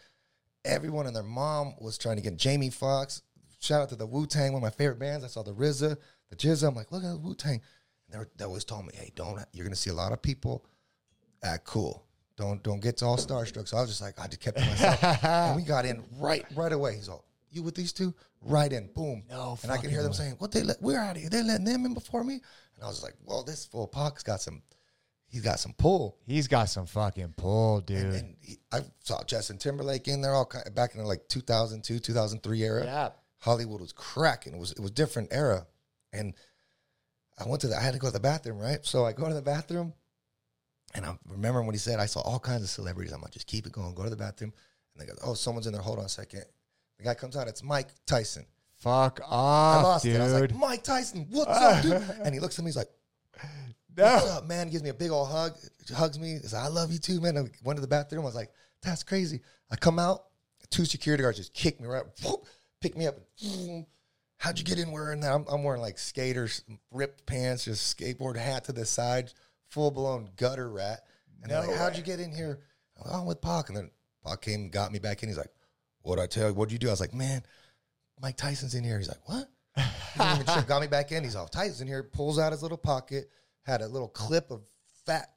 Everyone and their mom was trying to get Jamie Foxx. Shout out to the Wu Tang, one of my favorite bands. I saw the RZA, the GZA. I'm like, look at the Wu Tang. And they, were, they always told me, hey, don't. You're gonna see a lot of people act cool. Don't don't get all starstruck. So I was just like, I just kept it to myself. and we got in right right away. He's all, you with these two? Right in, boom. No and I can hear them saying, "What they let? We're out of here. They letting them in before me." And I was like, "Well, this full pock's got some. he's got some pull. He's got some fucking pull, dude. And, and he, I saw Justin Timberlake in there all kind back in the like 2002, 2003 era. yeah. Hollywood was cracking. It was it was different era, and I went to the. I had to go to the bathroom, right? So I go to the bathroom, and I remember when he said I saw all kinds of celebrities. I'm like, just keep it going. Go to the bathroom, and they go, oh, someone's in there. Hold on a second. The guy comes out. It's Mike Tyson. Fuck I off, lost dude. it. I was like, Mike Tyson, what's up, dude? And he looks at me. He's like, what's no. up, man? He gives me a big old hug. Hugs me. He's like, I love you too, man. I went to the bathroom. I was like, that's crazy. I come out. Two security guards just kick me right, whoop, pick me up. And, How'd you get in wearing that? I'm, I'm wearing like skaters, ripped pants, just skateboard hat to the side, full blown gutter rat. And they're No like, how'd you get in here? I'm, like, "Oh, I'm with Pac. And then Pac came and got me back in. He's like, what'd I tell you? What'd you do? I was like, man, Mike Tyson's in here. He's like, what? He got me back in. He's all Tyson's in here. Pulls out his little pocket, had a little clip of fat,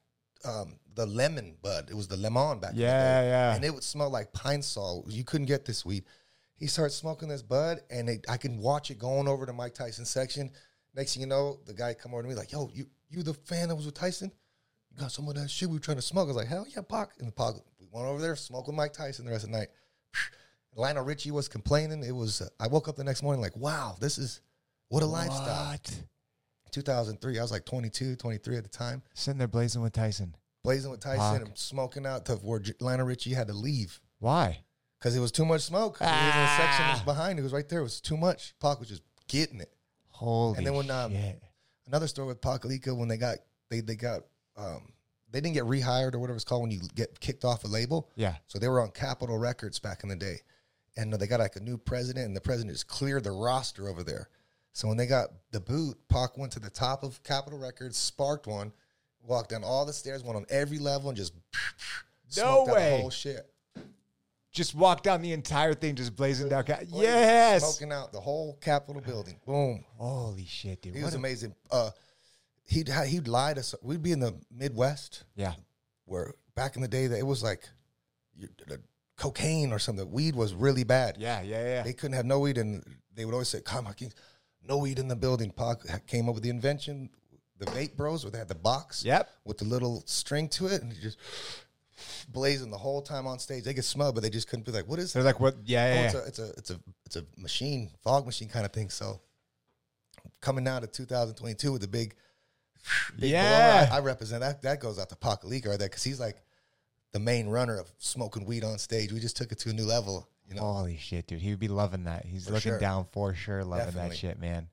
um, the lemon bud. It was the lemon back. in the Yeah, day. yeah. And it would smell like pine sol. You couldn't get this weed. He starts smoking this bud, and it, I can watch it going over to Mike Tyson's section. Next thing you know, the guy come over to me like, "Yo, you you the fan that was with Tyson? You got some of that shit we were trying to smoke?" I was like, "Hell yeah, Pac!" And the Pac, we went over there, smoked with Mike Tyson the rest of the night. Lionel Richie was complaining. It was. Uh, I woke up the next morning like, "Wow, this is what a lifestyle." What? 2003. I was like 22, 23 at the time, Sitting there blazing with Tyson. blazing with Tyson and smoking out to where J- Lionel Richie had to leave. Why? because it was too much smoke. He was in the section Ah. behind. It was right there. It was too much. Pac was just getting it. Holy And then when, um, shit. Another story with Pac when they got they they got um they didn't get rehired or whatever it's called when you get kicked off a label. Yeah. So they were on Capitol Records back in the day, and they got like a new president, and the president just cleared the roster over there. So when they got the boot, Pac went to the top of Capitol Records, sparked one, walked down all the stairs, went on every level, and just out way. the whole shit. Just walked down the entire thing, just blazing down. Ca- yes. smoking out the whole Capitol building. Boom. Holy shit, dude. He What was a- amazing. Uh, he'd he'd lie to us. We'd be in the Midwest yeah. where back in the day that it was like you, the cocaine or something. Weed was really bad. Yeah, yeah, yeah. They couldn't have no weed, and they would always say, "Come on, no weed in the building." Pac came up with the invention, the vape bros, where they had the box Yep. with the little string to it, and just blazing the whole time on stage. They could smell, but they just couldn't be like, "What is They're like, what? Yeah, Oh, yeah, it's yeah. a it's a it's a it's a machine, fog machine kind of thing. So coming down to 2022 with the big, big Yeah. blower, I, I represent that. That goes out to Pac Pakelika right there because he's like the main runner of smoking weed on stage. We just took it to a new level. You know, Holy shit, dude. He would be loving that. He's For looking sure. down for sure, loving Definitely. that shit, man.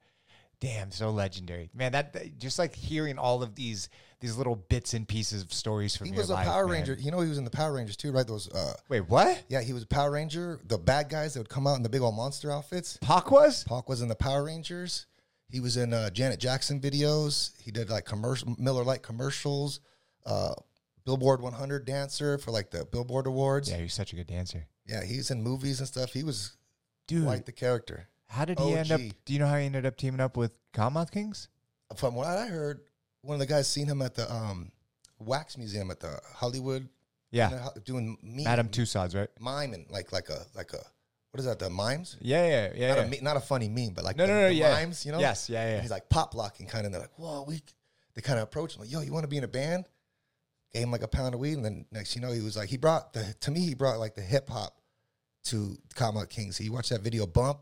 Damn, so legendary. Man, that, that- just like hearing all of these these little bits and pieces of stories from he was a life, Power man. Ranger. You know, he was in the Power Rangers too, right? Those, uh, Wait, what? yeah, he was a Power Ranger. The bad guys that would come out in the big old monster outfits. Pac was? Pac was in the Power Rangers. He was in uh, Janet Jackson videos. He did like commercial Miller Lite commercials. Uh, Billboard 100 dancer for like the Billboard Awards. Yeah, he's such a good dancer. Yeah, he's in movies and stuff. He was Dude, quite the character. how did he end up? Do you know how he ended up teaming up with Kottonmouth Kings? From what I heard, one of the guys seen him at the um, Wax Museum at the Hollywood. Yeah. you know, doing meme, Madame Tussauds, right? miming like like a like a what is that? The mimes. Yeah, yeah, yeah. Not yeah. a me- not a funny meme, but like No, the, no, no, the yeah. mimes. You know. Yes, yeah, And yeah. he's like pop locking kind of. And they're like, whoa, we. They kind of approach him like, yo, you want to be in a band? Gave him like a pound of weed, and then next you know, he was like, he brought the to me, he brought like the hip hop to Kottonmouth Kings. So you watch that video bump,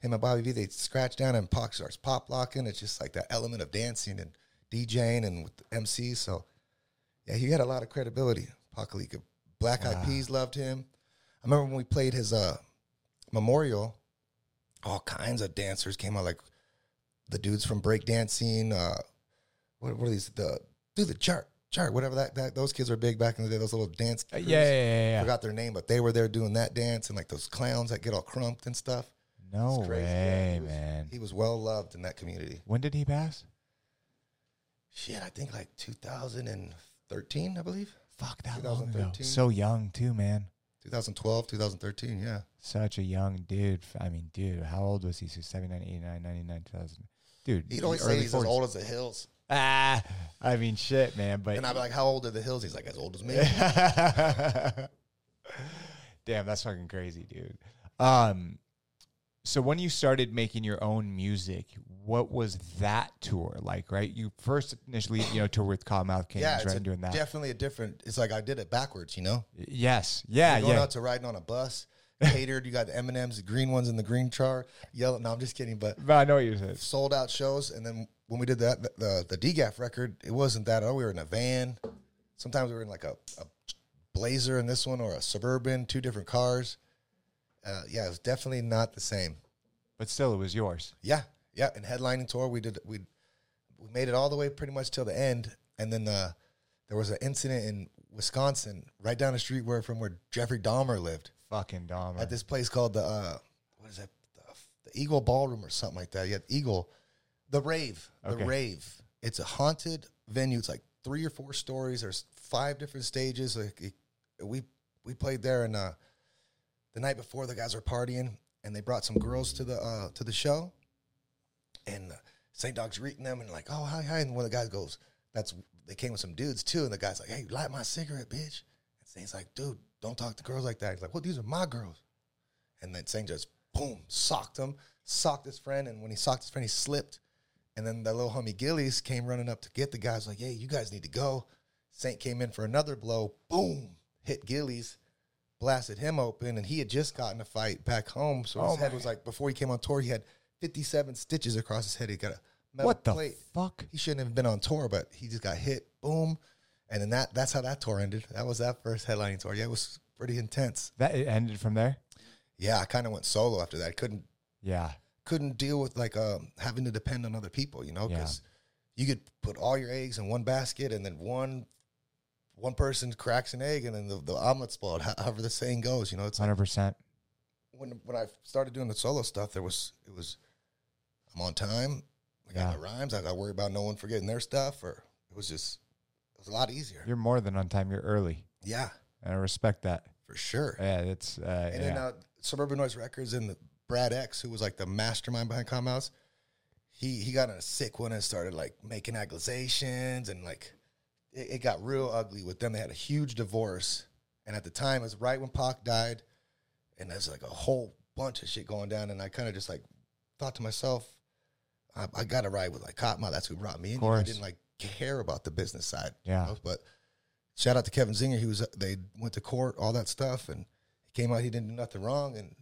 him and Bobby V, they scratch down and Pac starts pop locking. It's just like that element of dancing and DJing and with the MC. So yeah, he had a lot of credibility. Pakelika. Black Eyed Peas loved him. I remember when we played his uh memorial, all kinds of dancers came out, like the dudes from breakdancing. Uh, what, what are these? The do the chart, chart, whatever that, that. Those kids were big back in the day. Those little dance. Uh, yeah, yeah, yeah, yeah. Forgot their name, but they were there doing that dance and like those clowns that get all crumped and stuff. No It's crazy. Yeah, way, he was- man. He was well loved in that community. When did he pass? Shit, I think like 2013, I believe. Fuck that long ago. So young too, man. 2012, 2013. Yeah. Such a young dude. I mean, dude, how old was he? So 79, 89, 99, 2000. Dude, He'd always say he's as old as the hills. Ah, I mean, shit, man. But And I'd be like, how old are the hills? He's like, as old as me. Damn, that's fucking crazy, dude. Um, So when you started making your own music, what was that tour like? Right, you first initially you know toured with Kottonmouth Mouth Kings, yeah, it's right, a- doing that. definitely a different. It's like I did it backwards, you know. yes, yeah, You're going yeah. out to riding on a bus, catered. You got the M and M's, the green ones in the green char. Yellow. No, I'm just kidding. But But I know what you're saying. sold out shows, and then when we did that, the the, the DGAF record, it wasn't that. at all. we were in a van. Sometimes we were in like a, a Blazer in this one or a Suburban, two different cars. Uh, yeah, it was definitely not the same. But still, it was yours. Yeah, yeah. And headlining tour, we did we we made it all the way pretty much till the end, and then uh, there was an incident in Wisconsin, right down the street where from where Jeffrey Dahmer lived, Fucking dumb. at this place called the uh, what is that, the, the Eagle Ballroom or something like that. Yeah, Eagle, the Rave, the Okay. Rave. It's a haunted venue. It's like three or four stories. There's five different stages. Like it, we we played there, and uh, the night before the guys were partying, and they brought some girls to the uh, to the show, and uh, St. Dog's greeting them and like, oh hi hi, and one of the guys goes, that's they came with some dudes too, and the guy's like, hey, light my cigarette, bitch. And Saint's like, dude, don't talk to girls like that. He's like, well, these are my girls. And then Saint just boom socked him, socked his friend, and when he socked his friend, he slipped. And then the little homie Gillies came running up to get the guys, like, hey, you guys need to go. Saint came in for another blow, boom, hit Gillies, blasted him open, and he had just gotten a fight back home. So his Oh head was like, before he came on tour, he had 57 stitches across his head. He got a metal what the plate. fuck? He shouldn't have been on tour, but he just got hit, boom. And then that that's how that tour ended. That was that first headlining tour. Yeah, it was pretty intense. That it ended from there. Yeah, I kind of went solo after that. I couldn't Yeah, couldn't deal with like um, having to depend on other people, you know, Yeah. because you could put all your eggs in one basket, and then one one person cracks an egg, and then the, the omelet's spoiled. However the saying goes, you know, it's like hundred percent. when when I started doing the solo stuff, there was it was I'm on time. I got Yeah. my rhymes. I got to worry about no one forgetting their stuff, or it was just was a lot easier. You're more than on time. You're early, Yeah, and I respect that. for sure. Yeah, it's uh, And yeah. then uh, Suburban Noize Records and the Brad X, who was like the mastermind behind Comhouse, he he got in a sick one and started like making accusations and like it, it got real ugly with them. They had a huge divorce, and at the time it was right when Pac died, and there's like a whole bunch of shit going down. And I kind of just like thought to myself, I, I got to ride with like Kottonmouth. That's who brought me in. I didn't like care about the business side. Yeah. know, but shout out to Kevin Zinger. He was they went to court, all that stuff, and he came out. He didn't do nothing wrong, and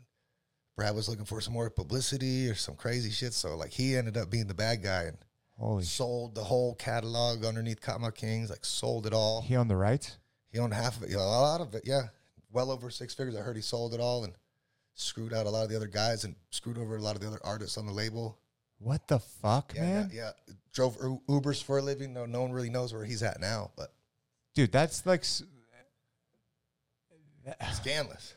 Brad was looking for some more publicity or some crazy shit. So like he ended up being the bad guy and Holy sold the whole catalog underneath Kottonmouth Kings. Like sold it all. He owned the rights. He owned half of it, you know, a lot of it. Yeah, well over six figures. I heard he sold it all and screwed out a lot of the other guys and screwed over a lot of the other artists on the label. What the fuck, Yeah, man? yeah. Drove U- Ubers for a living. No, no one really knows where he's at now, but Dude, that's like. s- scandalous.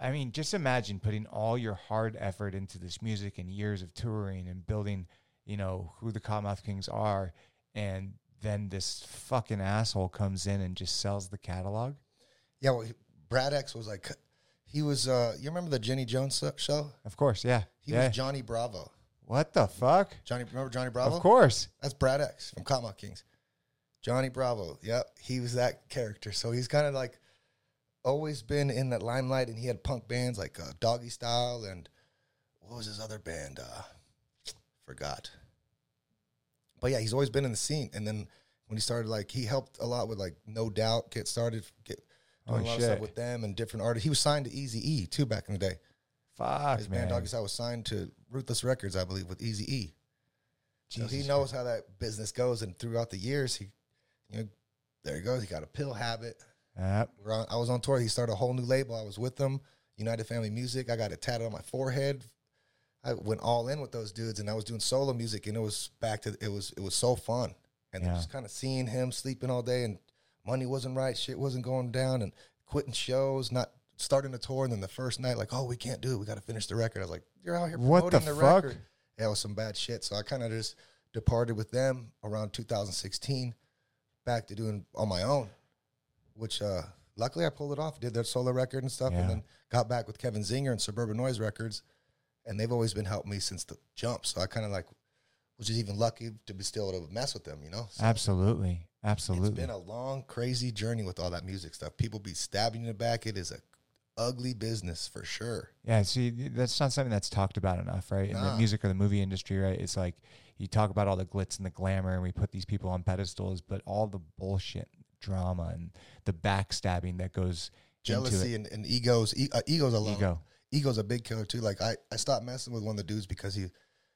I mean, just imagine putting all your hard effort into this music and years of touring and building, you know, who the Kottonmouth Kings are, and then this fucking asshole comes in and just sells the catalog. Yeah, well, Brad X was like, he was. uh You remember the Jenny Jones show? Of course, yeah. He yeah. was Johnny Bravo. What the fuck? Johnny, remember Johnny Bravo? Of course. That's Brad X from Kottonmouth Kings. Johnny Bravo. Yep, he was that character. So he's kind of like always been in that limelight, and he had punk bands like uh, Doggy Style and what was his other band? Uh, forgot. But yeah, he's always been in the scene. And then when he started, like he helped a lot with like No Doubt get started, get doing Oh, a lot of stuff with them and different artists. He was signed to Easy E too back in the day. Fuck, His man. band Doggy Style was signed to Ruthless Records, I believe, with Easy E. So he knows how that business goes, and throughout the years, he, you know, there he goes. He got a pill habit. Yep. We're on, I was on tour. He started a whole new label. I was with them, United Family Music. I got it tatted on my forehead. I went all in with those dudes, and I was doing solo music, and it was back to it was it was so fun, and Yeah. just kind of seeing him sleeping all day, and money wasn't right, shit wasn't going down, and quitting shows, not starting a tour, and then the first night, like, oh, we can't do it. We got to finish the record. I was like, you're out here What promoting the the, fuck? record. Yeah, it was some bad shit. So I kind of just departed with them around 2016, back to doing on my own, which uh, luckily I pulled it off. Did their solo record and stuff, Yeah. and then got back with Kevin Zinger and Suburban Noize Records, and they've always been helping me since the jump. So I kind of like was just even lucky to be still able to mess with them, you know. So Absolutely. It's Absolutely. been a long, crazy journey with all that music stuff. People be stabbing you in the back. It is a ugly business for sure. Yeah, see, that's not something that's talked about enough, right? In the music or the movie industry, right? It's like you talk about all the glitz and the glamour, and we put these people on pedestals, but all the bullshit, drama, and the backstabbing that goes Jealousy and, and egos, e- uh, egos alone. ego. Ego's a big killer too. Like I, I stopped messing with one of the dudes because he,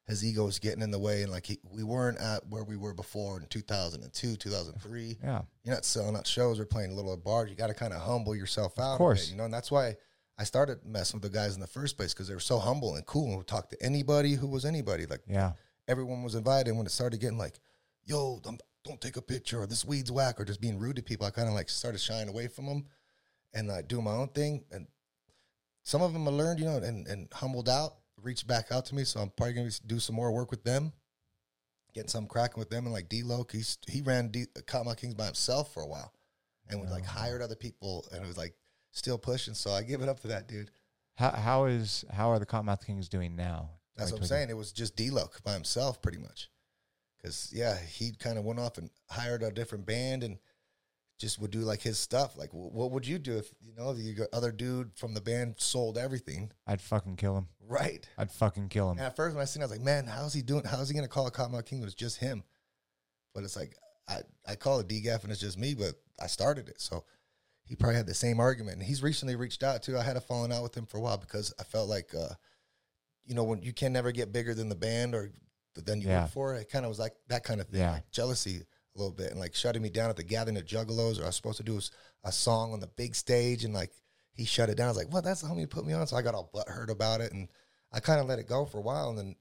his ego was getting in the way, and like he, we weren't at where we were before in 2002, 2003. Yeah, You're not selling out shows or playing a little bars. You got to kind of humble yourself out. Of course. you know, and that's why I started messing with the guys in the first place because they were so humble and cool and would talk to anybody who was anybody. Like yeah, everyone was invited. And when it started getting like, yo, don't, don't take a picture or this weed's whack or just being rude to people, I kind of like started shying away from them and like doing my own thing. And some of them I learned, you know, and, and humbled out, reached back out to me. So I'm probably to do some more work with them, getting some cracking with them. And like D-Loc, he's, he ran D, Kottonmouth Kings by himself for a while and was like oh. hired other people and it was like still pushing. So I give it up to that dude. How how is how are the Kottonmouth Kings doing now? That's Like, what I'm saying. It was just D-Loc by himself, pretty much. Because yeah, he kind of went off and hired a different band and just would do like his stuff. Like, wh- what would you do if you know the other dude from the band sold everything? I'd fucking kill him. Right. I'd fucking kill him. And at first, when I seen, it, I was like, man, how's he doing? How's he gonna call a Kottonmouth King? when It's just him. But it's like I I call it DGAF and it's just me, but I started it, so he probably had the same argument. And he's recently reached out too. I had a falling out with him for a while because I felt like, uh, you know, when you can never get bigger than the band or than you Yeah. work for, it kind of was like that kind of thing, Yeah. like jealousy a little bit, and like shutting me down at the gathering of Juggalos, or I was supposed to do a, a song on the big stage, and like he shut it down. I was like, well, that's the homie put me on, so I got all butthurt about it, and I kind of let it go for a while, and then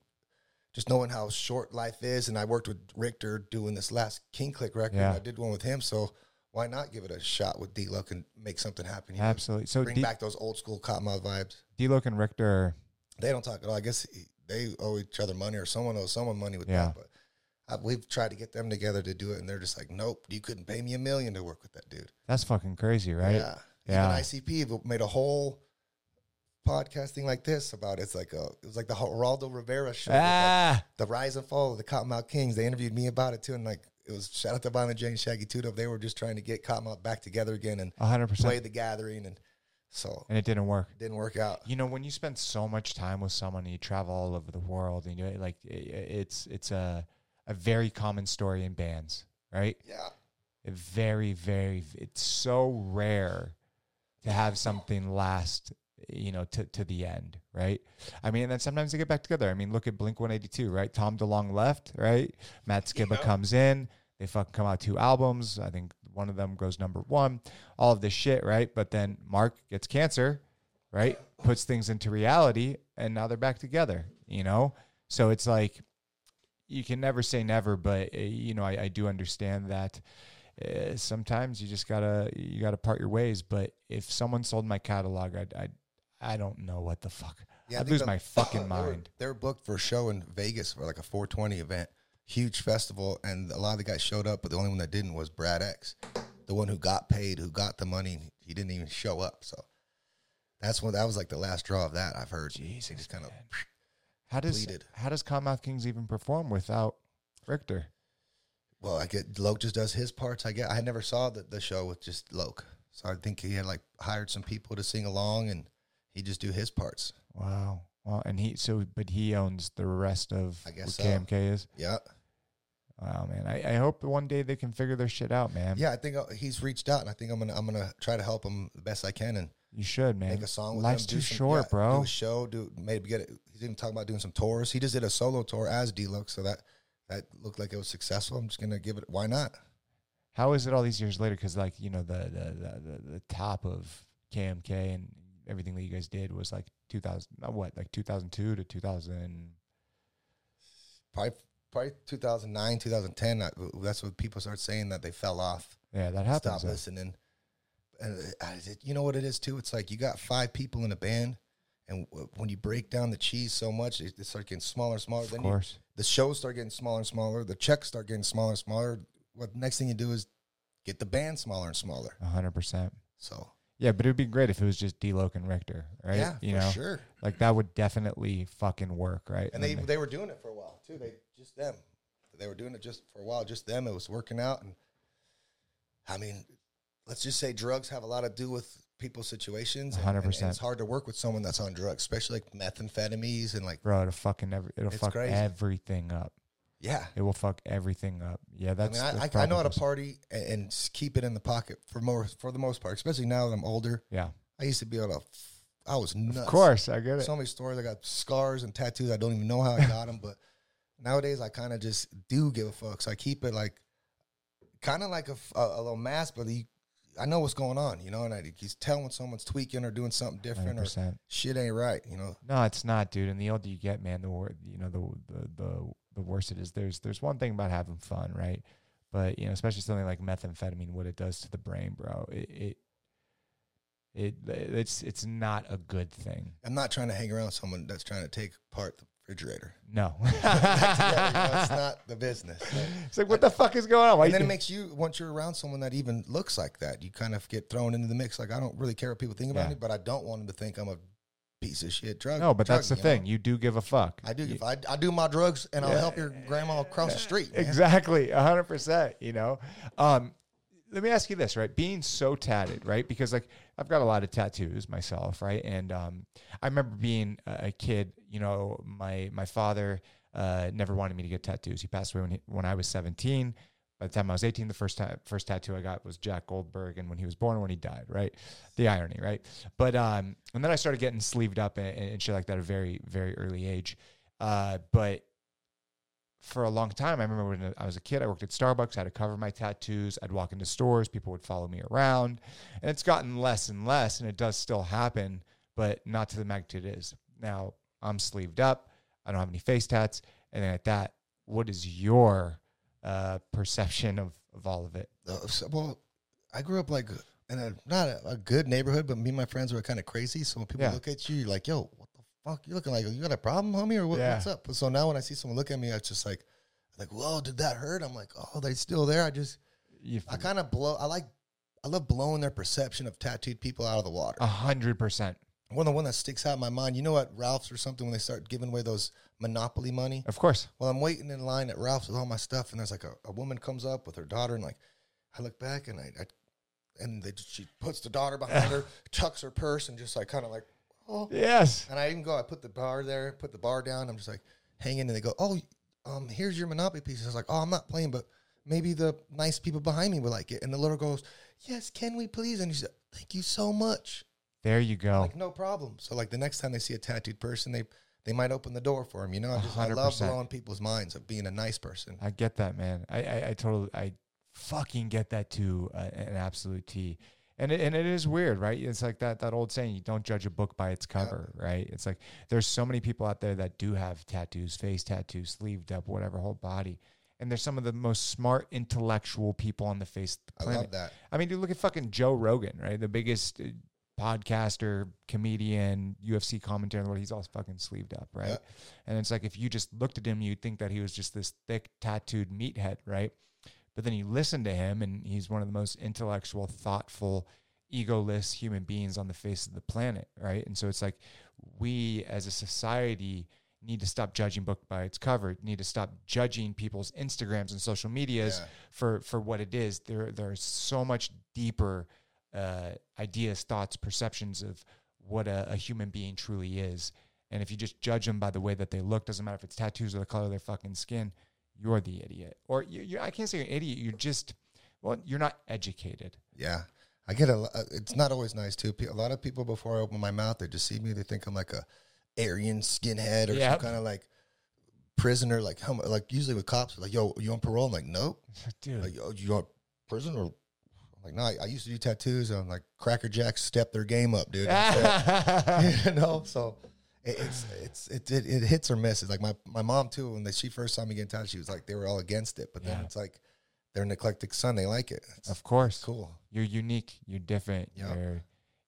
just knowing how short life is, and I worked with Richter doing this last King Click record. Yeah. I did one with him, so why not give it a shot with D-Loc and make something happen? you know? Absolutely. So bring D- back those old school Kottonmouth vibes. D-Loc and Richter. They don't talk at all. I guess he- they owe each other money, or someone owes someone money with Yeah. that. But I, we've tried to get them together to do it, and they're just like, nope, you couldn't pay me a million to work with that dude. That's fucking crazy, right? Yeah. Yeah. Even ICP made a whole podcasting like this about it. it's like a it was like the Geraldo Rivera show. with, like, Ah, the rise and fall of the Kottonmouth Kings. They interviewed me about it too, and like it was shout out to Violent J and Shaggy 2 Dope. They were just trying to get Kottonmouth back together again and hundred play percent. the gathering, and so And it didn't work. didn't work out. You know, when you spend so much time with someone, and you travel all over the world, and you like i- i- it's it's a a very common story in bands, right? Yeah, A very very it's so rare to have something last you know to, to the end right? I mean and then sometimes they get back together. I mean look at blink 182 right? Tom DeLonge left right? Matt skiba comes in. They fucking come out two albums. I think one of them goes number one. All of this shit right? But then mark gets cancer right? Puts things into reality and now they're back together you know? So it's like you can never say never but uh, you know i, I do understand that uh, sometimes you just gotta you gotta part your ways. But if someone sold my catalog, I'd, I'd I don't know what the fuck. yeah. I I'd lose my fucking they were- mind. They were booked for a show in Vegas for like a 420 event, huge festival, and a lot of the guys showed up, but the only one that didn't was Brad X, the one who got paid, who got the money. He didn't even show up, so. That's when that was like the last draw of that I've heard. Jesus, just kind of How does depleted. how does Kottonmouth Kings even perform without Richter? Well, I get Loc just does his parts. I get. I never saw the, the show with just Loc, so I think he had like hired some people to sing along, and he just do his parts. Wow. Well, and he so but he owns the rest of I guess what so. KMK is. Yeah, Wow, man. I, I hope one day they can figure their shit out, man. yeah. I think uh, he's reached out, and I think I'm gonna I'm gonna try to help him the best I can, and You should, man. make a song with Life's him. too some- short, yeah, bro. Do a show. Do maybe get it. He's even talking about doing some tours. He just did a solo tour as Deluxe, so that that looked like it was successful. I'm just gonna give it. Why not? How is it all these years later? Because like you know the the, the the the top of KMK and everything that you guys did was like 2000. uh, What like 2002 to 2000. Probably probably 2009, 2010. That's when people start saying that they fell off. Yeah, that happens. stop listening. And uh, I- you know what it is too? It's like you got five people in a band, and w- when you break down the cheese so much, it, it starts getting smaller and smaller. Of Then you, course. the shows start getting smaller and smaller. The checks start getting smaller and smaller. What next thing you do is get the band smaller and smaller. hundred percent. So Yeah, but it would be great if it was just D-Loc and Richter, right? yeah, you for know, sure. like that would definitely fucking work, right? And they then they were doing it for a while too. They just them. They were doing it just for a while, just them. It was working out, and I mean, let's just say drugs have a lot to do with people's situations. and 100%. it's hard to work with someone that's on drugs, especially like methamphetamines and like bro. It'll fucking every, it'll fuck crazy. everything up. yeah. It will fuck everything up. Yeah, that's. I mean, that's I, I, know how to party and, and keep it in the pocket for more for the most part, especially now that I'm older. Yeah, I used to be able to. I was nuts. of course, I get it. So many stories. I got scars and tattoos. I don't even know how I got them, but nowadays I kind of just do give a fuck. So I keep it like, kind of like a a little mask, but he, I know what's going on, you know, and I, he's telling someone's tweaking or doing something different or 100%. shit ain't right, you know. No, it's not, dude. And the older you get, man, the wor- you know the, the the the worse it is. There's there's one thing about having fun, right? But you know, especially something like methamphetamine, what it does to the brain, bro. It it, it it's it's not a good thing. I'm not trying to hang around someone that's trying to take apart the refrigerator. No, yeah, know, it's not the business. it's like what the fuck is going on? Why and then it makes you once you're around someone that even looks like that, you kind of get thrown into the mix. Like I don't really care what people think about Yeah. me, but I don't want them to think I'm a piece of shit drug. no, but that's the drug, you know? thing. You do give a fuck. I do. You- I, I do my drugs, and I'll help your grandma across the street. Man. Exactly, a hundred percent. You know, um, let me ask you this, right? Being so tatted, right? Because like I've got a lot of tattoos myself, right? And um, I remember being a kid. You know, my my father uh, never wanted me to get tattoos. He passed away when he, when I was seventeen. By the time I was 18, the first ta- first tattoo I got was Jack Goldberg, and when he was born, when he died, right? The irony, right? But um, and then I started getting sleeved up and, and shit like that at a very very early age. Uh, but for a long time, I remember when I was a kid, I worked at Starbucks. I had to cover my tattoos. I'd walk into stores, people would follow me around, and it's gotten less and less, and it does still happen, but not to the magnitude it is now. I'm sleeved up. I don't have any face tats, and then at that, what is your uh, perception of of all of it? Uh, so- well, I grew up like in a not a, a good neighborhood, but me and my friends were kind of crazy. So when people Yeah. look at you, you're like, "Yo, what the fuck? You looking like you got a problem, homie, or what, Yeah. what's up?" So now when I see someone look at me, it's just like, like, "Whoa, did that hurt?" I'm like, "Oh, they still there." I just, You I kind of blow. I like, I love blowing their perception of tattooed people out of the water. a hundred percent, One of the one that sticks out in my mind. You know what, Ralph's or something when they start giving away those monopoly money. of course. Well, I'm waiting in line at Ralph's with all my stuff, and there's like a, a woman comes up with her daughter, and like I look back and I, I and they, she puts the daughter behind her, tucks her purse, and just like kind of like, oh. Yes. And I even go, I put the bar there, put the bar down. I'm just like hanging, and they go, oh, um, here's your Monopoly piece. I was like, oh, I'm not playing, but maybe the nice people behind me would like it. And the little girl goes, yes, can we please? And she said, thank you so much. There you go. Like no problem. So like the next time they see a tattooed person, they they might open the door for them. You know, I just I love blowing people's minds of being a nice person. I get that, man. I, I, I totally, I fucking get that to uh, an absolute T. And it, and it is weird, right? It's like that that old saying: you don't judge a book by its cover, right? It's like there's so many people out there that do have tattoos, face tattoos, sleeved up, whatever, whole body, and they're some of the most smart, intellectual people on the face of the I love that. I mean, dude, look at fucking Joe Rogan, right? The biggest uh, podcaster, comedian, UFC commentator world. He's all fucking sleeved up, right? Yeah. And it's like if you just looked at him, you'd think that he was just this thick, tattooed meathead, right? But then you listen to him, and he's one of the most intellectual, thoughtful, egoless human beings on the face of the planet, right? And so it's like we as a society need to stop judging book by its cover. Need to stop judging people's Instagrams and social medias Yeah. for for what it is. There there's so much deeper uh, ideas, thoughts, perceptions of what a, a human being truly is. And if you just judge them by the way that they look, doesn't matter if it's tattoos or the color of their fucking skin, you're the idiot. Or you, you, I can't say you're an idiot. You're just well, you're not educated. Yeah. I get a. uh, It's not always nice too. A lot of people before I open my mouth, they just see me. They think I'm like a Aryan skinhead or Yep. some kind of like prisoner. Like how? Like usually with cops, like yo, you on parole? I'm like nope. Dude, Like yo, you on prison or? Like no, I, I used to do tattoos. And I'm like Cracker Jacks step their game up, dude. You know, so it, it's it's it, it it hits or misses. Like my my mom too. When she first saw me get tattooed, she was like they were all against it, but then Yeah. it's like they're an eclectic son. They like it. It's of course. cool. You're unique. You're different. Yep. You're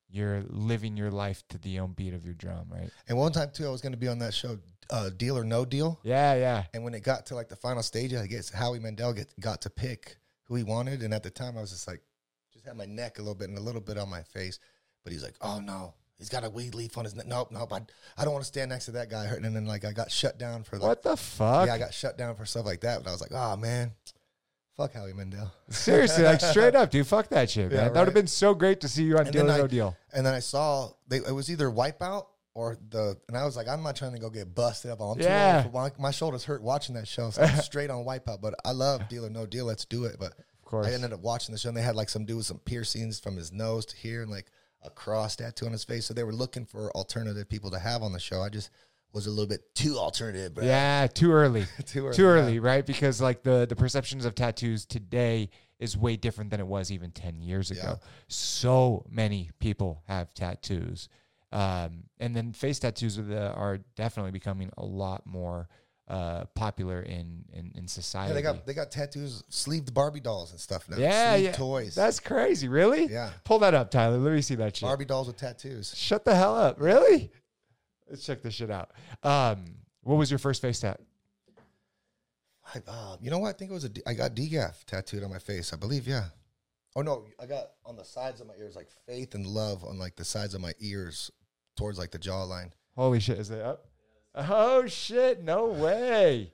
you're living your life to the own beat of your drum, right? And one time too, I was going to be on that show, uh, Deal or No Deal. Yeah, yeah. And when it got to like the final stage, I guess Howie Mandel get, got to pick who he wanted. And at the time, I was just like, just had my neck a little bit and a little bit on my face. But he's like, oh no, he's got a weed leaf on his neck. Nope, nope. I, I don't want to stand next to that guy. Hurting. And then like I got shut down for like, What the fuck? yeah, I got shut down for stuff like that. But I was like, oh man, Fuck Howie Mandel. Seriously, like straight up, dude. Fuck that shit, Yeah, man. That would have been so great to see you on And Deal or No Deal. And then I saw they it was either Wipeout or the and I was like, I'm not trying to go get busted up. Too Yeah. my, my shoulders hurt watching that show. So I'm straight on Wipeout. But I love Deal or No Deal. Let's do it. But course. I ended up watching the show and they had like some dude with some piercings from his nose to here and like a cross tattoo on his face. So they were looking for alternative people to have on the show. I just was a little bit too alternative, bro. Yeah, too early. Too early, Too yeah. right? Because like the the perceptions of tattoos today is way different than it was even 10 years ago. Yeah. So many people have tattoos. Um, and then face tattoos are, the, are definitely becoming a lot more uh, popular in, in, in society. Yeah, they got they got tattoos, sleeved Barbie dolls and stuff now. yeah, yeah. toys. That's crazy. Really? Yeah. Pull that up, Tyler. Let me see that shit. Barbie dolls with tattoos. Shut the hell up. Really? Let's check this shit out. Um, what was your first face tat? I, uh, you know what? I think it was a. D- I got DGAF tattooed on my face. I believe. Yeah. Oh no, I got on the sides of my ears like faith and love on like the sides of my ears towards like the jawline. Holy shit, is it up? Oh shit, no way.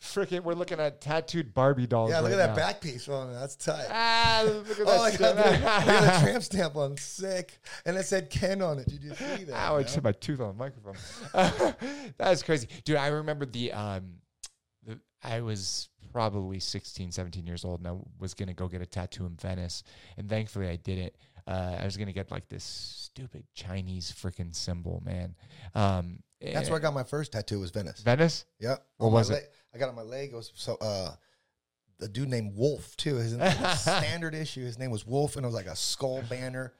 Freaking, we're looking at tattooed Barbie dolls. Yeah, look right at that now. back piece on it. That's tight. Ah, look at Oh, that I shit. got, the, I got the tramp stamp on. Sick. And it said Ken on it. Did you see that? Ow, I man? just hit my tooth on the microphone. That's crazy. Dude, I remember the um the, I was probably 16, 17 years old and I was gonna go get a tattoo in Venice. And thankfully I didn't. Uh, I was gonna get like this stupid Chinese freaking symbol, man. Um That's where I got my first tattoo. Was Venice. Venice? Yep. What was it? leg- I got it on my leg. It was so uh, the dude named Wolf too. His standard issue. His name was Wolf, and it was like a skull banner.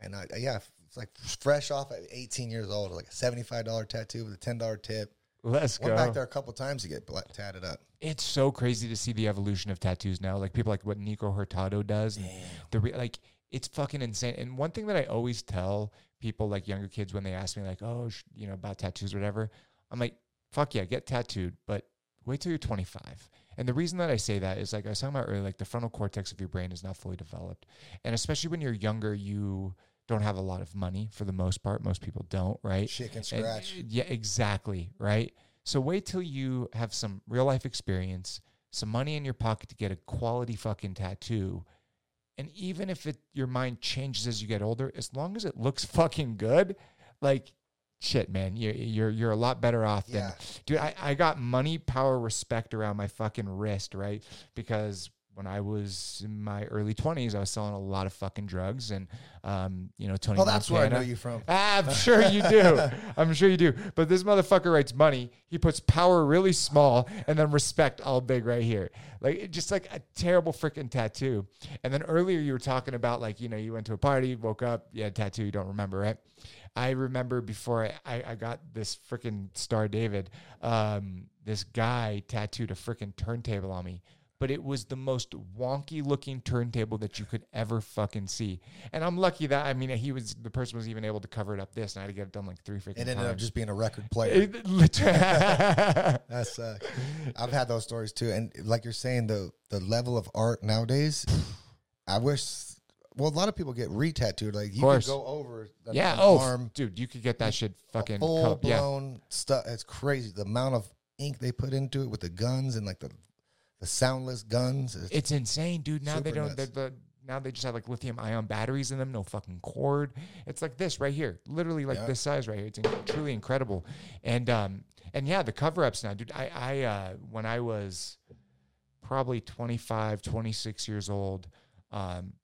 And I yeah, it's like fresh off at 18 years old. Like a 75 dollar tattoo with a 10 dollar tip. Let's Went go. back there a couple times to get tatted up. it's so crazy to see the evolution of tattoos now. Like people like what Nikko Hurtado does. The re- like it's fucking insane. And one thing that I always tell people like younger kids when they ask me like, oh, sh- you know, about tattoos or whatever, I'm like, fuck yeah, get tattooed, but wait till you're 25. And the reason that I say that is like I was talking about earlier, like the frontal cortex of your brain is not fully developed, and especially when you're younger, you don't have a lot of money for the most part. Most people don't, right? Chicken And- scratch. yeah, exactly. Right. So wait till you have some real life experience, some money in your pocket to get a quality fucking tattoo. And even if it your mind changes as you get older, as long as it looks fucking good, like shit, man, you're you're you're a lot better off than Yeah. dude. I, I got money, power, respect around my fucking wrist, right? Because when I was in my early twenties, I was selling a lot of fucking drugs, and um, you know, Tony. Oh, that's where I know you from. Ah, I'm sure you do. I'm sure you do. But this motherfucker writes money. He puts power really small and then respect all big right here. Like just like a terrible freaking tattoo. And then earlier you were talking about like, you know, you went to a party, woke up, you had a tattoo, you don't remember, right? I remember before I, I, I got this freaking Star David, um, this guy tattooed a freaking turntable on me. But it was the most wonky looking turntable that you could ever fucking see. And I'm lucky that I mean he was the person was even able to cover it up this and I had to get it done like three freaking It ended up just being a record player. That sucks. I've had those stories too, and like you're saying, the the level of art nowadays, I wish. Well, a lot of people get re-tattooed. Like you can go over the yeah. an Oh, arm, dude, you could get that shit fucking full co- yeah. blown stuff. It's crazy the amount of ink they put into it with the guns and like the the soundless guns. It's, It's insane, dude. Now they don't. nuts. The, the, now they just have like lithium ion batteries in them, no fucking cord. It's like this right here, literally like Yeah. this size right here. It's in- truly incredible. And um and yeah, the cover ups now, dude. I I uh when I was probably 25, 26 years old, um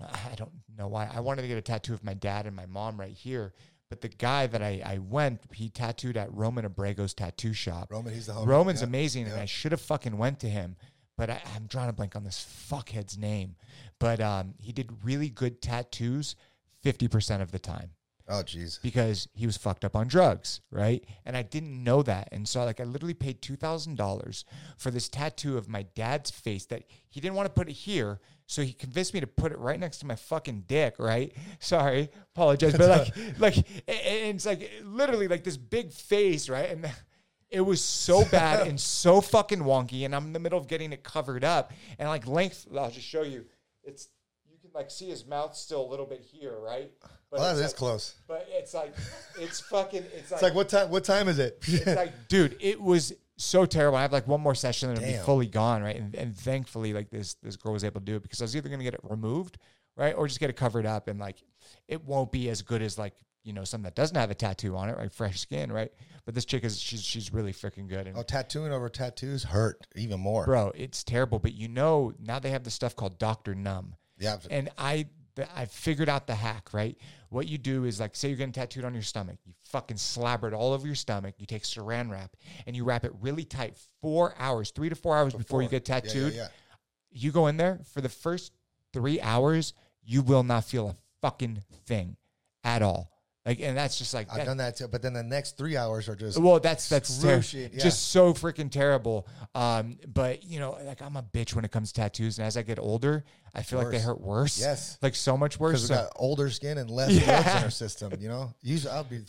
I don't know why I wanted to get a tattoo of my dad and my mom right here. But the guy that I, I went, he tattooed at Roman Abrego's tattoo shop. Roman, he's the homie. Roman's Yeah. amazing, and. I should have fucking went to him, but I, I'm drawing a blank on this fuckhead's name. But um, he did really good tattoos, fifty percent of the time Oh, jeez. because he was fucked up on drugs, right? And I didn't know that, and so like I literally paid two thousand dollars for this tattoo of my dad's face that he didn't want to put it here. So he convinced me to put it right next to my fucking dick, right? Sorry, apologize, but like, like, and it's like literally like this big face, right? And it was so bad and so fucking wonky, and I'm in the middle of getting it covered up, and like length. I'll just show you. It's you can like see his mouth still a little bit here, right? But Oh, that it's is like- close. But it's like it's fucking. It's like, like what time? What time is it? it's like, dude, it was so terrible. I have like one more session and it'll be fully gone, right? And, and thankfully, like this this girl was able to do it because I was either gonna get it removed, right, or just get it covered up, and like it won't be as good as like you know someone that doesn't have a tattoo on it, right? Fresh skin, right? But this chick is she's she's really freaking good. And Oh, tattooing over tattoos hurt even more. bro, it's terrible. But you know now they have this stuff called Doctor Numb. Yeah. And I I figured out the hack, right? What you do is like say you're getting tattooed on your stomach. You fucking slabber it all over your stomach. You take saran wrap and you wrap it really tight four hours, three to four hours before, you get Yeah, yeah, tattooed. yeah. You go in there for the first three hours, you will not feel a fucking thing at all. Like, and that's just like I've that- done that too. But then the next three hours are just well, that's that's ter- yeah. just so freaking terrible. Um, but you know, like I'm a bitch when it comes to tattoos, and as I get older, I feel like they hurt worse. Yes. like so much worse. because we So- got older skin and less Yeah. drugs in our system. You know, usually I'll be.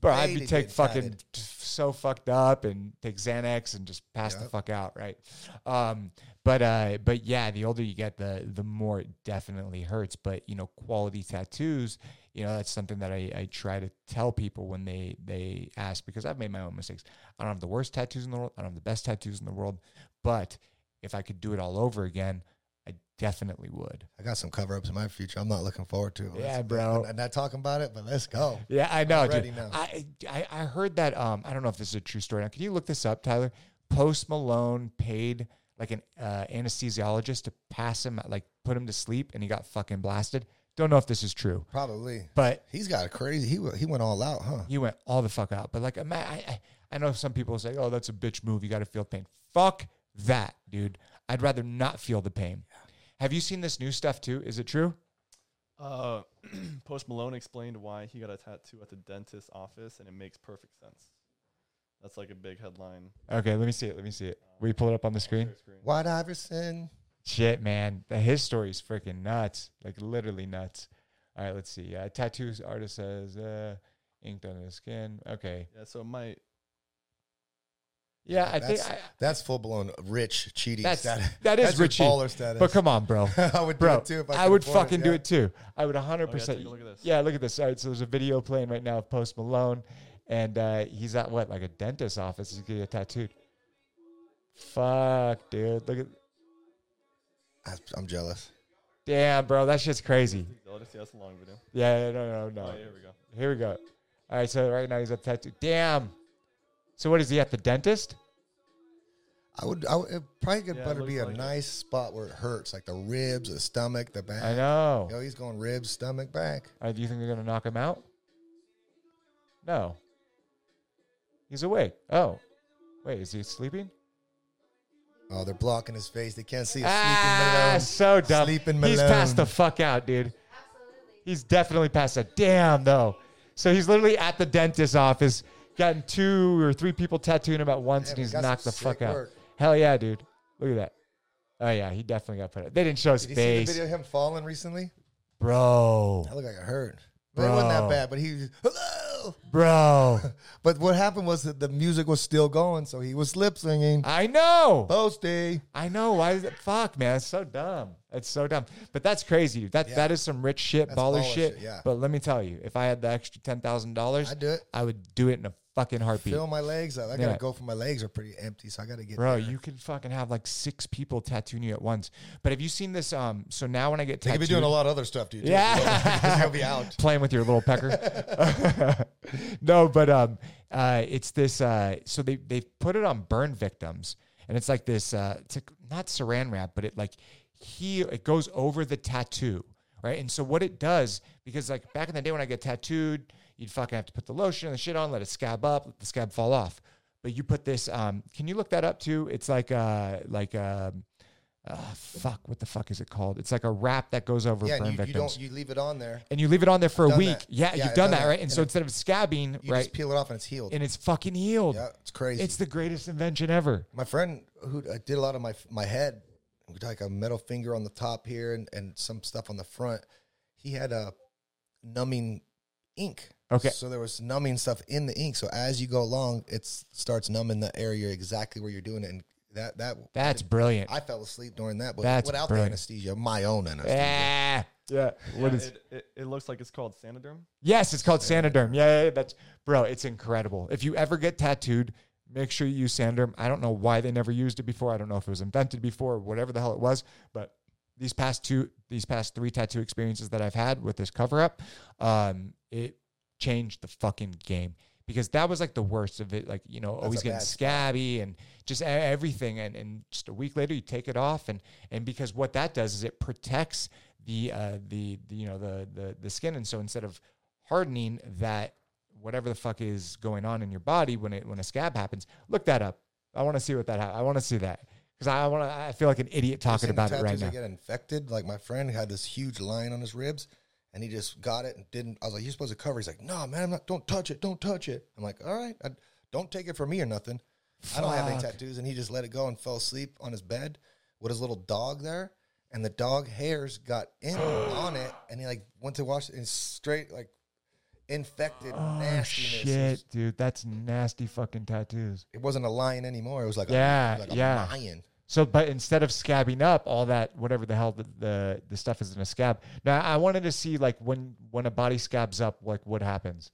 Bro, I'd be take fucking so fucked up and take Xanax and just pass the fuck out, right? Um, but uh, but yeah, the older you get, the the more it definitely hurts. But you know, quality tattoos, you know, that's something that I, I try to tell people when they they ask because I've made my own mistakes. I don't have the worst tattoos in the world. I don't have the best tattoos in the world. But if I could do it all over again, I definitely would. I got some cover ups in my future. I'm not looking forward to. it. Yeah, Let's- bro. I'm not talking about it, but let's go. Yeah, I know, dude. now. I, I I heard that. Um, I don't know if this is a true story. Now, can you look this up, Tyler? Post Malone paid like an uh, anesthesiologist to pass him, like put him to sleep, and he got fucking blasted. Don't know if this is true, Probably. but He's got a crazy. He he went all out, huh? he went all the fuck out. But like, I, I I know some people say, "Oh, that's a bitch move. You got to feel pain." Fuck that, dude. I'd rather not feel the pain. Have you seen this new stuff too? Is it true? Uh, Post Malone explained why he got a tattoo at the dentist's office, and it makes perfect sense. That's like a big headline. Okay, let me see it. Let me see it. Will you pull it up on the screen? Share screen. White Iverson. Shit, man. The, his story is freaking nuts. Like literally nuts. All right, let's see. Uh, tattoos artist says uh, inked on his skin. Okay. Yeah, so it might. Yeah, I think. That's, I, that's full blown rich cheating That's status. that is That's your baller status. But come on, bro. I would do it too if I, I, would afford it, fucking do it too. I would 100%. Oh, yeah, look at this. Yeah, look at this. All right, so there's a video playing right now of Post Malone, and uh, he's at what, like a dentist office. He's getting tattooed. Fuck, dude. Look at. I- I'm jealous. Damn, bro. That shit's crazy. Oh, that's, yeah, that's a long video. Yeah, no, no, no. Oh, here we go. Here we go. All right, so right now he's at tattoo. Damn. So what is he at the dentist? I would. I would it probably could Yeah, better be a like it. nice spot where it hurts, like the ribs, the stomach, the back. I know. Yo, he's going ribs, stomach, back. Uh, do you think they're gonna knock him out? No. He's awake. Oh, wait, is he sleeping? Oh, they're blocking his face. They can't see a Ah, sleeping so dumb. Sleeping He's passed the fuck out, dude. Absolutely. He's definitely passed out. Damn, though. So he's literally at the dentist's office, gotten two or three people tattooing him at once, Damn, and he's knocked the fuck sick out. Hell yeah, dude. Look at that. Oh yeah, he definitely got put out. They didn't show his Did you see the face, video of him falling recently? bro. That looked like it hurt. But it wasn't that Bro. bad. But he, Bro, But what happened was that the music was still going, so he was lip singing. I know. Posty. I know. Why is it? Fuck, man. It's so dumb. It's so dumb. But that's crazy, dude. That Yeah. that is some rich shit, That's baller, baller shit. shit, yeah. But let me tell you, if I had the extra ten thousand dollars, I'd do it. I would do it in a fucking heartbeat. Fill my legs up. I gotta Yeah. go for my legs are pretty empty, so I gotta get. Bro, there. you can fucking have like six people tattooing you at once. But have you seen this? Um, so now when I get They could tattooed, be doing a lot of other stuff, dude. Yeah. he'll be out. playing with your little pecker. no, but um, uh, it's this. Uh, so they they put it on burn victims, and it's like this. Uh, it's like not saran wrap, but it like he it goes over the tattoo, right? And so what it does, because like back in the day when I get tattooed, you'd fucking have to put the lotion and the shit on, let it scab up, let the scab fall off. But you put this. Um, can you look that up too? It's like uh like um. Uh, fuck, what the fuck is it called? It's like a wrap that goes over Yeah, burn you, you victims don't you leave it on there. and you leave it on there for a week. that. Yeah, Yeah, you've done done that, that. right? And And so it- instead of scabbing, You right, just peel it off and it's healed. and it's fucking healed. yeah, it's crazy. It's the greatest invention ever. my friend who uh, did a lot of my my head, like a metal finger on the top here and, and some stuff on the front. He had a numbing ink. Okay. So there was numbing stuff in the ink. So as you go along, it starts numbing the area exactly where you're doing it, and that that That's brilliant. I fell asleep during that, but That's without brilliant. the anesthesia, my own anesthesia. yeah. Yeah. Yeah, is? it, it, it looks like it's called Saniderm. Yes, it's called Saniderm. Yeah, yeah, yeah, that's bro. It's incredible. If you ever get tattooed, make sure you use Sanderm. I don't know why they never used it before. I don't know if it was invented before or whatever the hell it was, but these past two, these past three tattoo experiences that I've had with this cover up, um, it changed the fucking game because that was like the worst of it. Like, you know, always getting bad spot. scabby and just everything. And, and just a week later, you take it off. And, and because what that does is it protects the, uh, the, the, you know, the, the, the skin. And so instead of hardening that, whatever the fuck is going on in your body when it, when a scab happens, look that up. I want to see what that, ha- I want to see that. Cause I want to, I feel like an idiot talking about it right now. get infected. Like my friend had this huge line on his ribs, and he just got it and didn't. I was like, "You're supposed to cover." He's like, "No, man, I'm not. Don't touch it. Don't touch it." I'm like, "All right, I, don't take it from me or nothing." I don't have any tattoos, and he just let it go and fell asleep on his bed with his little dog there, and the dog hairs got in on it, and he like went to wash it and straight like infected Oh nastiness. Shit, dude, that's nasty fucking tattoos. it wasn't a lion anymore. It was like Yeah, a, like a yeah. lion. So, but instead of scabbing up all that, whatever the hell the, the the stuff is in a scab. Now, I wanted to see like when when a body scabs up, like what happens.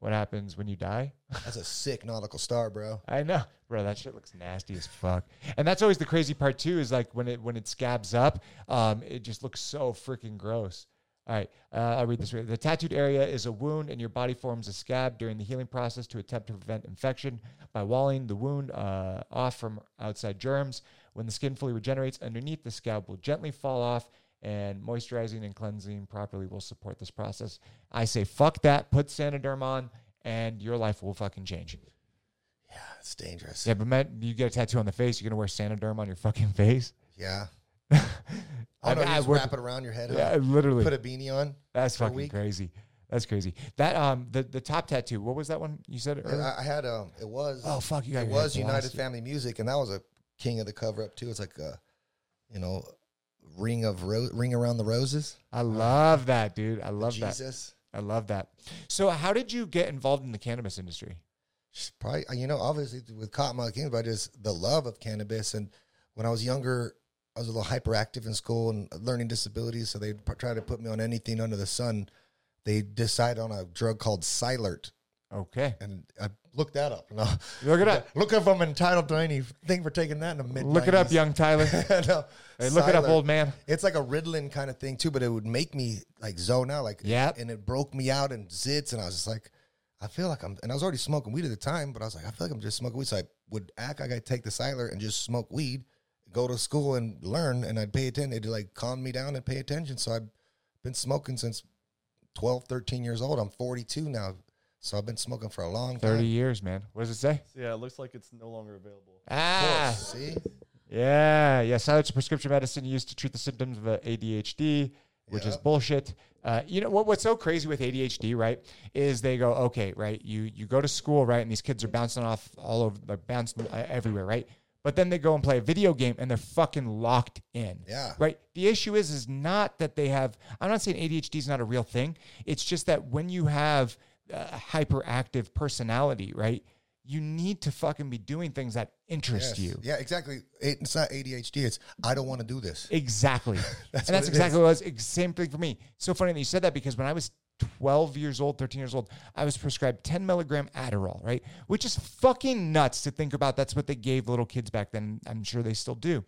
What happens when you die? That's a sick nautical star, bro. I know, bro. That shit looks nasty as fuck. And that's always the crazy part too. Is like when it when it scabs up, um, it just looks so freaking gross. All right, uh, I'll read this. The tattooed area is a wound, and your body forms a scab during the healing process to attempt to prevent infection by walling the wound uh, off from outside germs. When the skin fully regenerates underneath, the scab will gently fall off, and moisturizing and cleansing properly will support this process. I say, fuck that. Put Saniderm on, and your life will fucking change. Yeah, it's dangerous. Yeah, but man, you get a tattoo on the face, you're gonna wear Saniderm on your fucking face. Yeah. I, Oh you uh, just would- wrap it around your head. huh? yeah, literally. Put a beanie on. That's fucking crazy. That's crazy. That um the the top tattoo. What was that one you said? Earlier? I, I had um. It was. oh fuck, you got it was United. Family Music, and that was a king of the cover up too. It's like a, you know, ring of ro- ring around the roses. I love that, dude. I love that. Jesus. I love that. So, how did you get involved in the cannabis industry? Probably, you know, obviously with Kottonmouth Kings, but just the love of cannabis. And when I was younger, I was a little hyperactive in school and learning disabilities. So they try to put me on anything under the sun. They decide on a drug called Cylert. Okay, And I looked that up. No, look it up. Look if I'm entitled to anything for taking that in the mid. Look it up, young Tyler. no, Hey, look it up, old man. It's like a Ritalin kind of thing too, but it would make me like zone out, like yeah, and it broke me out in zits, and I was just like, I feel like I'm, and I was already smoking weed at the time, but I was like, I feel like I'm just smoking weed, so I would act like I take the Siler and just smoke weed, go to school and learn, and I'd pay attention. It'd like calm me down and pay attention. So I've been smoking since 12, 13 years old. I'm 42 now, so I've been smoking for a long time. Thirty years, man. What does it say? So yeah, it looks like it's no longer available. Ah, See, Yeah, yeah. Silence prescription medicine used to treat the symptoms of ADHD, which is bullshit. Uh, you know what? What's so crazy with ADHD, right? Is they go, okay, right? You you go to school, right? And these kids are bouncing off all over, they're bouncing everywhere, right? But then they go and play a video game and they're fucking locked in. Yeah. Right. The issue is, is not that they have. I'm not saying ADHD is not a real thing. It's just that when you have a hyperactive personality, right? You need to fucking be doing things that interest Yes. you. yeah, exactly. It's not ADHD. It's I don't want to do this. Exactly. That's and that's what exactly what it was. Same thing for me. So funny that you said that because when I was 12 years old, 13 years old, I was prescribed 10 milligram Adderall, right? Which is fucking nuts to think about. That's what they gave little kids back then. I'm sure they still do.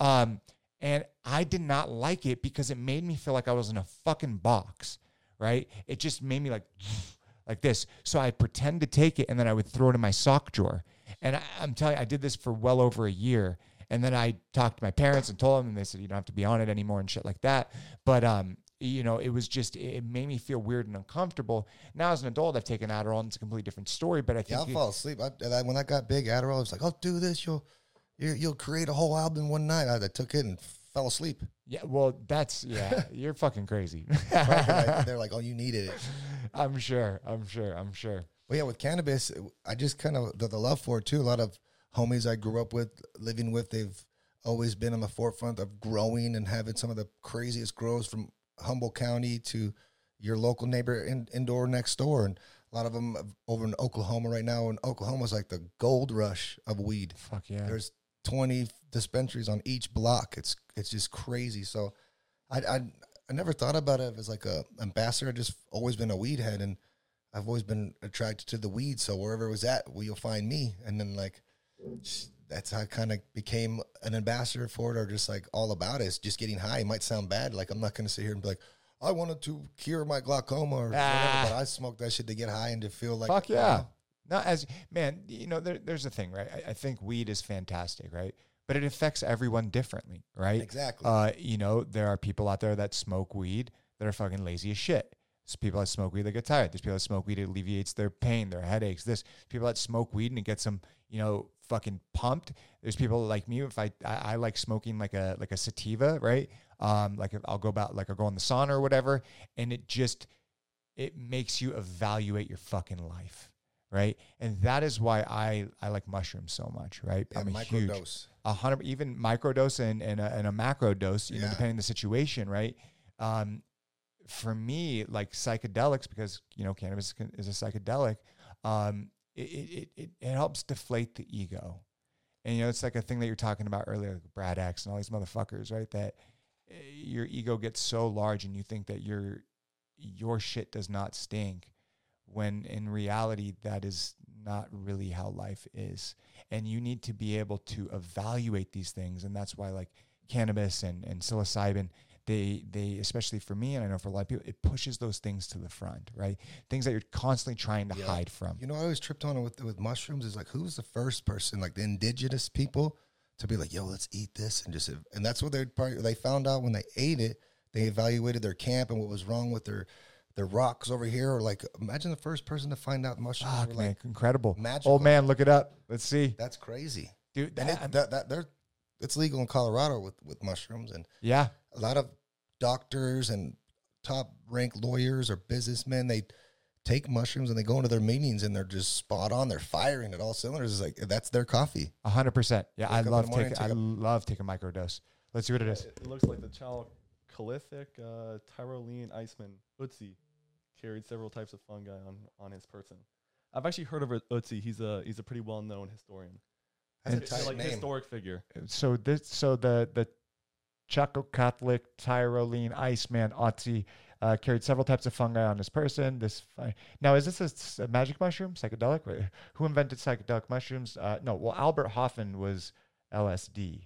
Um, and I did not like it because it made me feel like I was in a fucking box, right? It just made me like, like this. So I'd pretend to take it and then I would throw it in my sock drawer. And I, I'm telling you, I did this for well over a year. And then I talked to my parents and told them, and they said, you don't have to be on it anymore and shit like that. But, um, you know, it was just, it made me feel weird and uncomfortable. Now, as an adult, I've taken Adderall and it's a completely different story. But I Yeah, I'll it- fall asleep. I, I, when I got big Adderall, I was like, "I'll do this. You'll, you, you'll create a whole album one night." I, I took it and fell asleep. yeah, well, that's, yeah, you're fucking crazy. Right? They're like, "Oh, you needed it." I'm sure. I'm sure. I'm sure. Well, yeah, with cannabis, I just kind of the, the love for it too. A lot of homies I grew up with, living with, they've always been on the forefront of growing and having some of the craziest grows from Humboldt County to your local neighbor in, indoor next door, and a lot of them over in Oklahoma right now. And Oklahoma's like the gold rush of weed. Fuck yeah. There's 20 dispensaries on each block. It's it's just crazy. So I I, I never thought about it as like a ambassador. I just always been a weed head, and I've always been attracted to the weed. So wherever it was at, well, you'll find me. And then like, that's how I kind of became an ambassador for it, or just like all about it. It's just getting high. It might sound bad. Like I'm not going to sit here and be like, I wanted to cure my glaucoma or Ah. whatever, but I smoked that shit to get high and to feel like Fuck yeah. know, No, as man, you know, there, there's a thing, right? I, I think weed is fantastic, right? But it affects everyone differently, right? Exactly. Uh, you know, there are people out there that smoke weed that are fucking lazy as shit. There's people that smoke weed that get tired. There's people that smoke weed it alleviates their pain, their headaches. This people that smoke weed and it gets them, you know, fucking pumped. There's people like me. If I, I I like smoking like a like a sativa, right? Um, like if I'll go about like I'll go in the sauna or whatever, and it just it makes you evaluate your fucking life, right? And that is why I I like mushrooms so much, right? yeah, I'm a huge a hundred even microdose and and a, and a macro dose, you know, depending on the situation, right? Um, for me, like psychedelics, because you know cannabis is a psychedelic, um, it, it it helps deflate the ego, and you know it's like a thing that you're talking about earlier, like Brad X and all these motherfuckers, right? That eh, your ego gets so large, and you think that your your shit does not stink, when in reality that is not really how life is and you need to be able to evaluate these things and that's why like cannabis and, and psilocybin they they especially for me and i know for a lot of people it pushes those things to the front right things that you're constantly trying to Yeah. hide from You know, I always tripped on it with with mushrooms. Is like, who's the first person, like the indigenous people, to be like, "Yo, let's eat this," and just, and that's what they probably they found out when they ate it. They evaluated their camp and what was wrong with their their rocks over here. Or like, imagine the first person to find out mushrooms were man, like, incredible magical. old man look it up let's see that's crazy. dude that- it, that that they're it's legal in Colorado with with mushrooms, and yeah a lot of doctors and top ranked lawyers or businessmen they take mushrooms and they go into their meetings and they're just spot on. They're firing at all cylinders. It's like that's their coffee. A hundred percent. Yeah, I Wake up love taking. I take love taking microdose. Let's see what it is. It, it looks like the chalcolithic uh, Tyrolean Iceman Otzi carried several types of fungi on, on his person. I've actually heard of a- Otzi. He's a he's a pretty well known historian. That's a tight like name. historic figure. So this, so the the Chaco Catholic Tyrolean Iceman Otzi uh, carried several types of fungi on his person. This fi- now is this a magic mushroom, psychedelic? Wait, Who invented psychedelic mushrooms? Uh, no, well Albert Hofmann was LSD.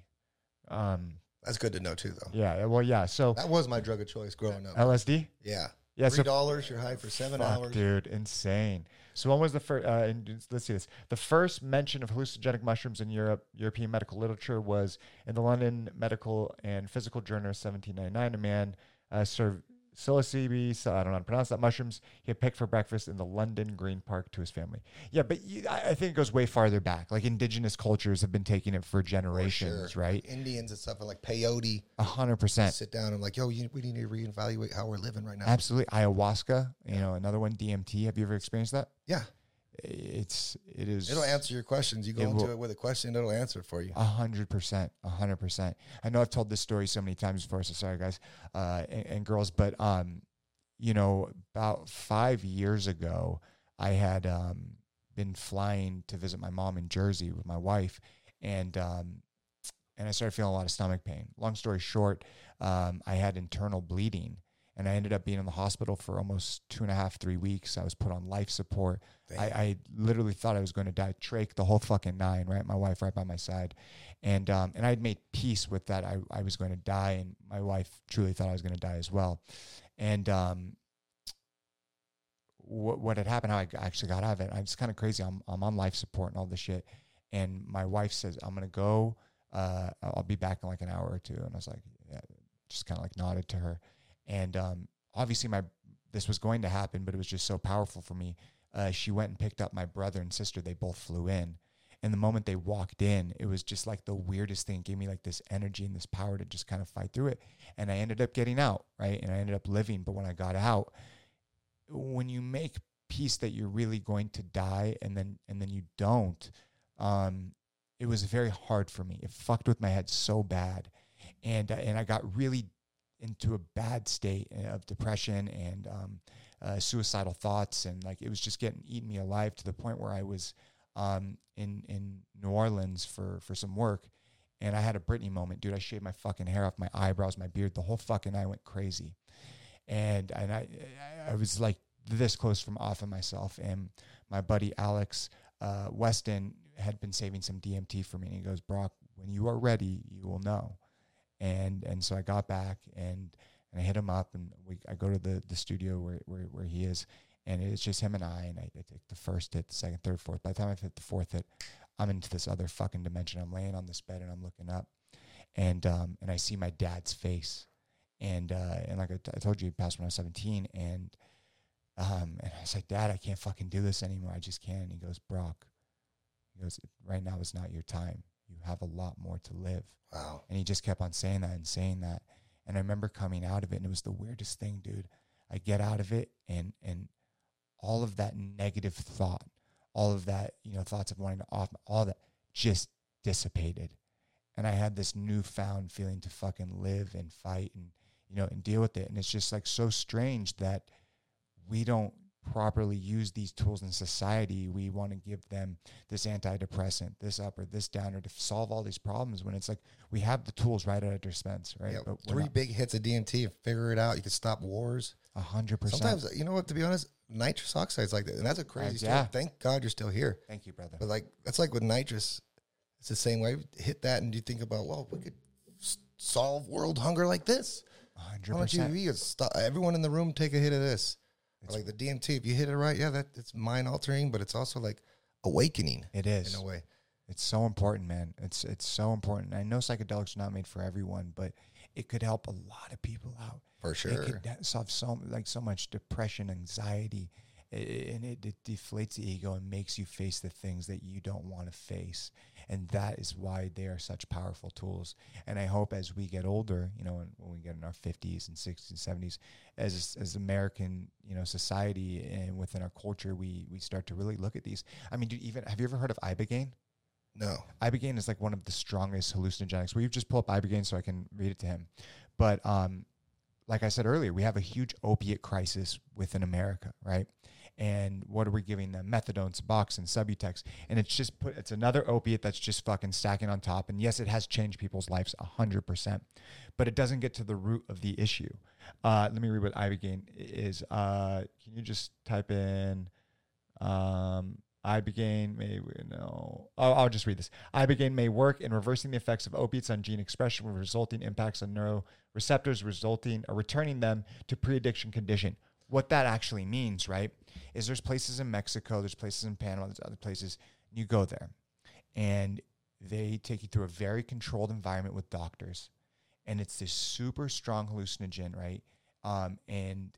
Um, That's good to know too, though. yeah, well, yeah. So That was my drug of choice growing up. LSD. yeah, Yeah, three so dollars. You're high for seven Fuck, hours. dude, insane. So when was the first? Uh, and let's see this. The first mention of hallucinogenic mushrooms in Europe, European medical literature, was in the London Medical and Physical Journal, 1799. A man uh, served psilocybe, so I don't know how to pronounce that, mushrooms he had picked for breakfast in the London Green Park to his family. Yeah, but you, I, I think it goes way farther back. Like indigenous cultures have been taking it for generations, sure. right? Indians and stuff like peyote. A hundred percent. Sit down and like, yo, you, we need to reevaluate how we're living right now. Absolutely. Ayahuasca, you know, another one, DMT. Have you ever experienced that? Yeah, It's, it is. it'll answer your questions. You go It into will- it with a question, it'll answer for you. A hundred percent, a hundred percent. I know I've told this story so many times before, so sorry guys uh, and, and girls, but um, you know, about five years ago, I had um, been flying to visit my mom in Jersey with my wife, and um, and I started feeling a lot of stomach pain. Long story short, um, I had internal bleeding, and I ended up being in the hospital for almost two and a half, three weeks. I was put on life support. I, I literally thought I was going to die. Trach the whole fucking nine, right? My wife right by my side, and um, and I had made peace with that. I, I was going to die, and my wife truly thought I was going to die as well. And um, what what had happened? How I actually got out of it? i It's kind of crazy. I'm I'm on life support and all this shit, and my wife says I'm gonna go. Uh, I'll I'll be back in like an hour or two, and I was like, yeah, just kind of like nodded to her, and um, obviously my this was going to happen, but it was just so powerful for me uh, she went and picked up my brother and sister. They both flew in. And the moment they walked in, it was just like the weirdest thing. It gave me like this energy and this power to just kind of fight through it. And I ended up getting out, right? And I ended up living. But when I got out, when you make peace that you're really going to die and then and then you don't, um, it was very hard for me. It fucked with my head so bad. And uh, and I got really into a bad state of depression and um, uh, suicidal thoughts, and like it was just getting eating me alive to the point where I was um, in in New Orleans for for some work, and I had a Britney moment, dude. I shaved my fucking hair off, my eyebrows, my beard, the whole fucking I went crazy, and and I I was like this close from off of myself. And my buddy Alex uh, Weston had been saving some DMT for me, and he goes, "Brock, when you are ready, you will know." And and so I got back and and I hit him up, and we I go to the the studio where where, where he is, and it's just him and I, and I, I take the first hit, the second, third, fourth. By the time I've hit the fourth hit, I'm into this other fucking dimension. I'm laying on this bed and I'm looking up, and um and I see my dad's face, and uh and like I, t- I told you, he passed when I was 17, and um and I was like, Dad, I can't fucking do this anymore. I just can't. And he goes, Brock, he goes, right now is not your time. You have a lot more to live. Wow. And he just kept on saying that and saying that. And I remember coming out of it, and it was the weirdest thing, dude. I get out of it, and and all of that negative thought, all of that, you know, thoughts of wanting to off, all that just dissipated. And I had this newfound feeling to fucking live and fight and, you know, and deal with it. And it's just like so strange that we don't properly use these tools in society. We want to give them this antidepressant, this up or this down, or to solve all these problems when it's like we have the tools right at our dispense, right? Yeah, three not- big hits of DMT and figure it out. You can stop wars. a hundred percent. Sometimes, you know what? To be honest, nitrous oxide's like that, and that's a crazy story. yeah. Thank God you're still here. Thank you, brother. But like that's like with nitrous, it's the same way. Hit that, and you think about, well, we could solve world hunger like this. A hundred Why don't you, percent. you stop, everyone in the room take a hit of this? Or like the DMT, if you hit it right, yeah, that it's mind altering, but it's also like awakening It is. in a way. It's so important, man. It's it's so important. I know psychedelics are not made for everyone, but it could help a lot of people out. For sure. It could solve so like so much depression, anxiety, i- i- and it, it deflates the ego and makes you face the things that you don't want to face. And that is why they are such powerful tools. And I hope as we get older, you know, when, when we get in our fifties and sixties, seventies, as as American, you know, society and within our culture, we we start to really look at these. I mean, dude, even have you ever heard of ibogaine? No. Ibogaine is like one of the strongest hallucinogenics. Will you just pull up Ibogaine so I can read it to him? But um, like I said earlier, we have a huge opiate crisis within America, right? And what are we giving them? Methadone, Suboxone, Subutex, and it's just put. It's another opiate that's just fucking stacking on top. And yes, it has changed people's lives hundred percent, but it doesn't get to the root of the issue. Uh, let me read what Ibogaine is. Uh, can you just type in? Um, Ibogaine may no. Oh, I'll just read this. Ibogaine may work in reversing the effects of opiates on gene expression, with resulting impacts on neuroreceptors, resulting or returning them to pre-addiction condition. What that actually means, right, is there's places in Mexico, there's places in Panama, there's other places. You go there, and they take you through a very controlled environment with doctors, and it's this super strong hallucinogen, right? Um, and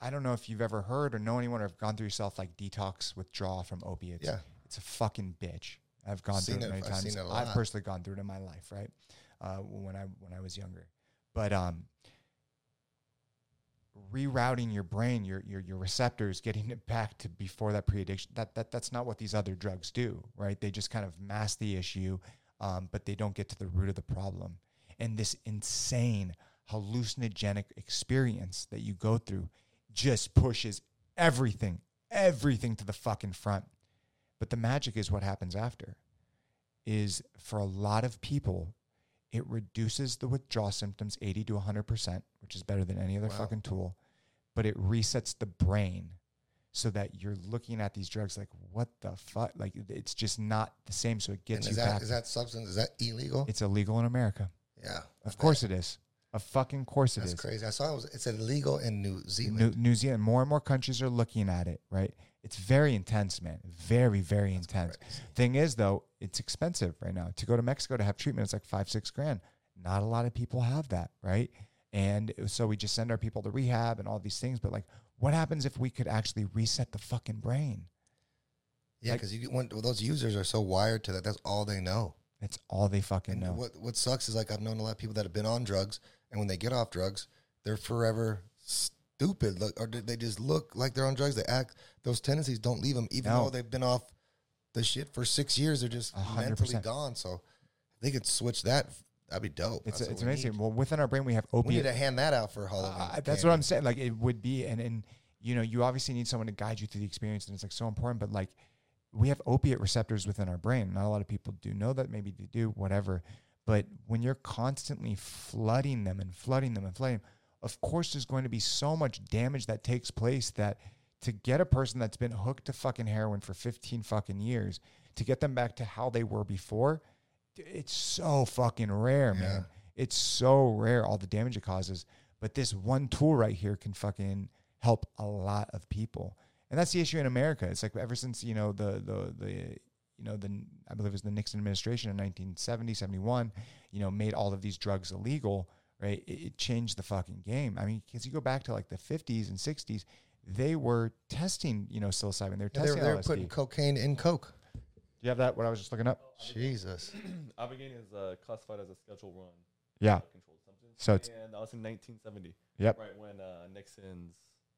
I don't know if you've ever heard or know anyone or have gone through yourself like detox withdrawal from opiates. Yeah. It's a fucking bitch. I've gone Seen through it many I've times. it I've personally gone through it in my life, right? Uh, when I when I was younger. But um rerouting your brain, your your your receptors, getting it back to before that pre-addiction. That that that's not what these other drugs do, right? They just kind of mask the issue, um, but they don't get to the root of the problem. And this insane hallucinogenic experience that you go through just pushes everything, everything to the fucking front. But the magic is what happens after. Is for a lot of people, it reduces the withdrawal symptoms 80 to 100%, which is better than any other Wow. fucking tool. But it resets the brain so that you're looking at these drugs like, what the fuck? Like, it's just not the same. So it And gets is you that back. is that substance? Is that illegal? it's illegal in America. yeah. Of course it is. Of fucking course it is. That's crazy. I saw it was it's illegal in New Zealand. New, New Zealand, more and more countries are looking at it, right? It's very intense, man. Very, very intense. crazy. Thing is, though, it's expensive right now. To go to Mexico to have treatment, it's like five, six grand. Not a lot of people have that, right? And so we just send our people to rehab and all these things. But like, what happens if we could actually reset the fucking brain? yeah, like- because you when those users are so wired to that. That's all they know. That's all they fucking And know. what what sucks is like I've known a lot of people that have been on drugs, and when they get off drugs, they're forever stupid, look, or they just look like they're on drugs. They act those tendencies don't leave them, even No. though they've been off the shit for six years. They're just A hundred mentally percent. gone. So if they could switch that. That'd be dope. It's, That's it's we amazing. need. Well, within our brain, we have open, We need opiate to hand that out for Halloween. Uh, that's candy. what I'm saying. Like it would be, and and you know, you obviously need someone to guide you through the experience, and it's like so important. But like, we have opiate receptors within our brain. Not a lot of people do know that. Maybe they do, whatever. But when you're constantly flooding them and flooding them and flooding, them, of course there's going to be so much damage that takes place that to get a person that's been hooked to fucking heroin for 15 fucking years to get them back to how they were before it's so fucking rare man it's so rare all the damage it causes but this one tool right here can fucking help a lot of people and that's the issue in america it's like ever since you know the the the you know the i believe it was the nixon administration in 1970 71 you know made all of these drugs illegal right it, it changed the fucking game i mean because you go back to like the 50s and 60s they were testing you know psilocybin they were Yeah, they, were, they were putting cocaine in coke. do you have that what i was just looking up Jesus. Ibogaine is uh, classified as a Schedule One yeah controlled substance. So it's- and that was in 1970. Yep. Right when uh, Nixon's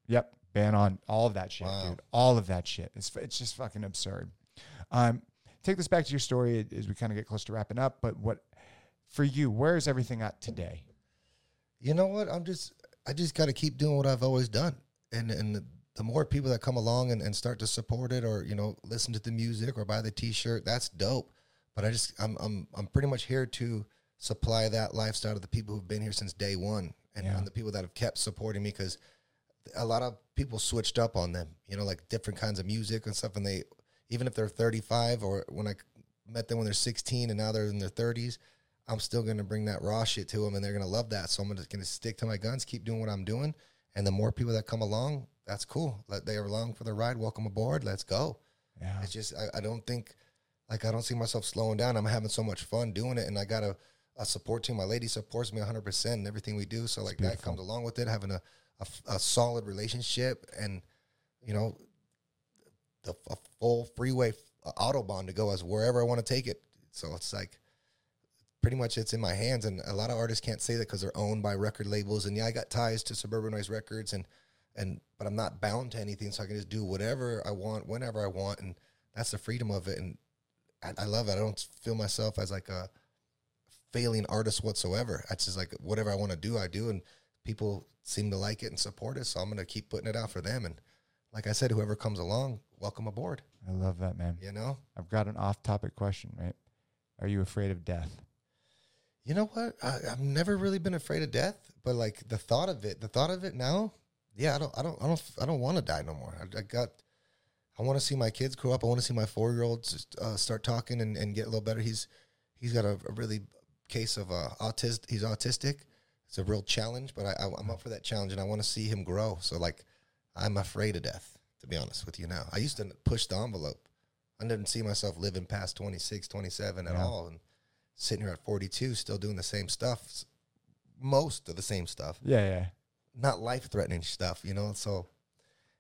Yep, ban on all of that shit, Wow. dude. All of that shit. It's it's just fucking absurd. Um, take this back to your story as we kind of get close to wrapping up. But what for you? Where is everything at today? you know what? I'm just I just got to keep doing what I've always done, and and the, the more people that come along and, and start to support it, or you know, listen to the music or buy the T-shirt, that's dope. But I just I'm I'm I'm pretty much here to supply that lifestyle to the people who've been here since day one, and, Yeah. and the people that have kept supporting me because a lot of people switched up on them, you know, like different kinds of music and stuff, and they even if they're 35 or when I met them when they're 16 and now they're in their 30s. I'm still going to bring that raw shit to them and they're going to love that. So I'm just going to stick to my guns, keep doing what I'm doing. And the more people that come along, that's cool. Let they are along for the ride. Welcome aboard. Let's go. Yeah, It's just, I, I don't think, like, I don't see myself slowing down. I'm having so much fun doing it. And I got a, a support team. My lady supports me 100% in everything we do. So, like, that comes along with it, having a, a a solid relationship and, you know, the a full freeway f- autobahn to go as wherever I want to take it. So it's like pretty much it's in my hands, and a lot of artists can't say that because they're owned by record labels. And yeah, I got ties to Suburban Noize Records, and and but I'm not bound to anything, so I can just do whatever I want whenever I want, and that's the freedom of it. And I, I love it. I don't feel myself as like a failing artist whatsoever. That's just like whatever I want to do, I do, and people seem to like it and support it. So I'm gonna keep putting it out for them. And like I said, whoever comes along, welcome aboard. I love that, man. You know, I've got an off-topic question. Right? Are you afraid of death? you know what? I, I've never really been afraid of death, but like the thought of it, the thought of it now, yeah, I don't, I don't, I don't, I don't want to die no more. I, I got, I want to see my kids grow up. I want to see my four year olds uh, start talking and, and get a little better. He's, he's got a, a really case of uh, autism. He's autistic. It's a real challenge, but I, I, I'm up for that challenge and I want to see him grow. So like, I'm afraid of death, to be honest with you now. I used to push the envelope. I didn't see myself living past 26, 27 at Yeah. all. And sitting here at 42, still doing the same stuff, most of the same stuff, Yeah, yeah. not life threatening stuff, you know? So,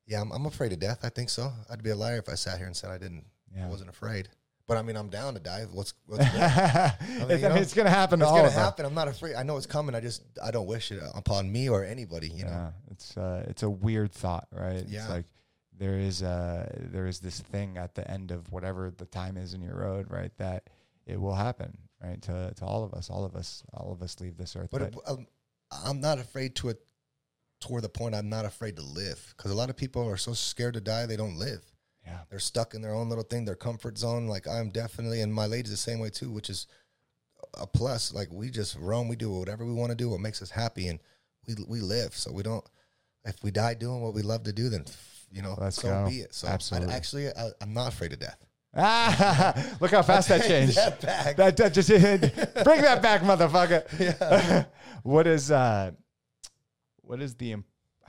yeah, I'm, I'm afraid of death. I think so. I'd be a liar if I sat here and said I didn't, Yeah. I wasn't afraid. But I mean, I'm down to die. What's, what's good? I mean, mean, you know, it's gonna happen. it's gonna happen. I'm not afraid. I know it's coming. I just I don't wish it upon me or anybody. You know. It's uh, it's a weird thought, right? Yeah. It's like there is uh there is this thing at the end of whatever the time is in your road, right? That it will happen, right? To to all of us, all of us, all of us leave this earth. But But, um, I'm not afraid to it toward the point I'm not afraid to live because a lot of people are so scared to die they don't live. Yeah, They're stuck in their own little thing, their comfort zone. Like I'm definitely, and my lady's the same way too, which is a plus. Like we just roam, we do whatever we want to do, what makes us happy, and we we live. So we don't. If we die doing what we love to do, then you know, Let's so go. be it. So Absolutely. I, actually, I, I'm not afraid of death. Ah, look how fast that changed. that back. That, that just bring that back, motherfucker. Yeah. what is uh, what is the im-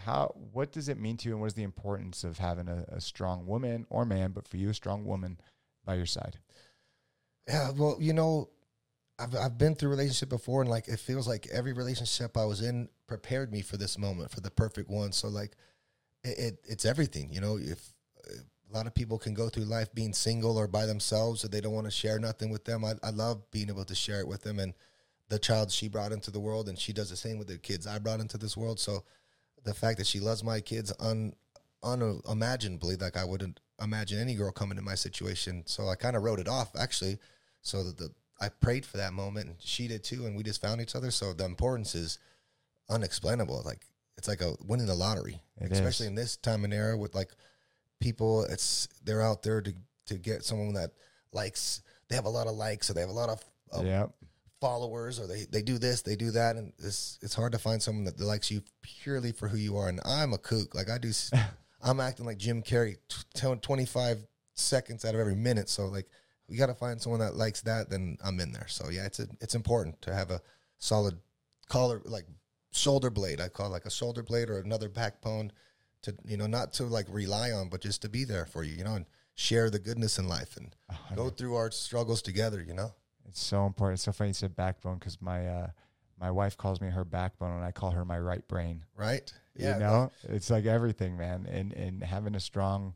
how? What does it mean to you, and what is the importance of having a, a strong woman or man, but for you, a strong woman by your side? Yeah, well, you know, I've I've been through relationship before, and like it feels like every relationship I was in prepared me for this moment, for the perfect one. So like, it, it it's everything. You know, if uh, a lot of people can go through life being single or by themselves, or they don't want to share nothing with them. I I love being able to share it with them, and the child she brought into the world, and she does the same with the kids I brought into this world. So the fact that she loves my kids un unimaginably, like I wouldn't imagine any girl coming in my situation. So I kind of wrote it off actually. So that the I prayed for that moment, and she did too, and we just found each other. So the importance is unexplainable. Like it's like a winning the lottery, It especially is. in this time and era with like people. It's they're out there to to get someone that likes. They have a lot of likes, so they have a lot of uh, Yep. Followers or they, they do this, they do that, and it's it's hard to find someone that likes you purely for who you are. And I'm a kook. Like I do, I'm acting like Jim Carrey, t- t- 25 seconds out of every minute. So like, we got to find someone that likes that. Then I'm in there. So yeah, it's a, it's important to have a solid collar, like shoulder blade. I call it like a shoulder blade or another backbone to you know not to like rely on, but just to be there for you. You know, and share the goodness in life and go through our struggles together. You know. It's so important. It's so funny you said backbone because my uh, my wife calls me her backbone and I call her my right brain. right? Yeah. you know, it's like everything, man. And and having a strong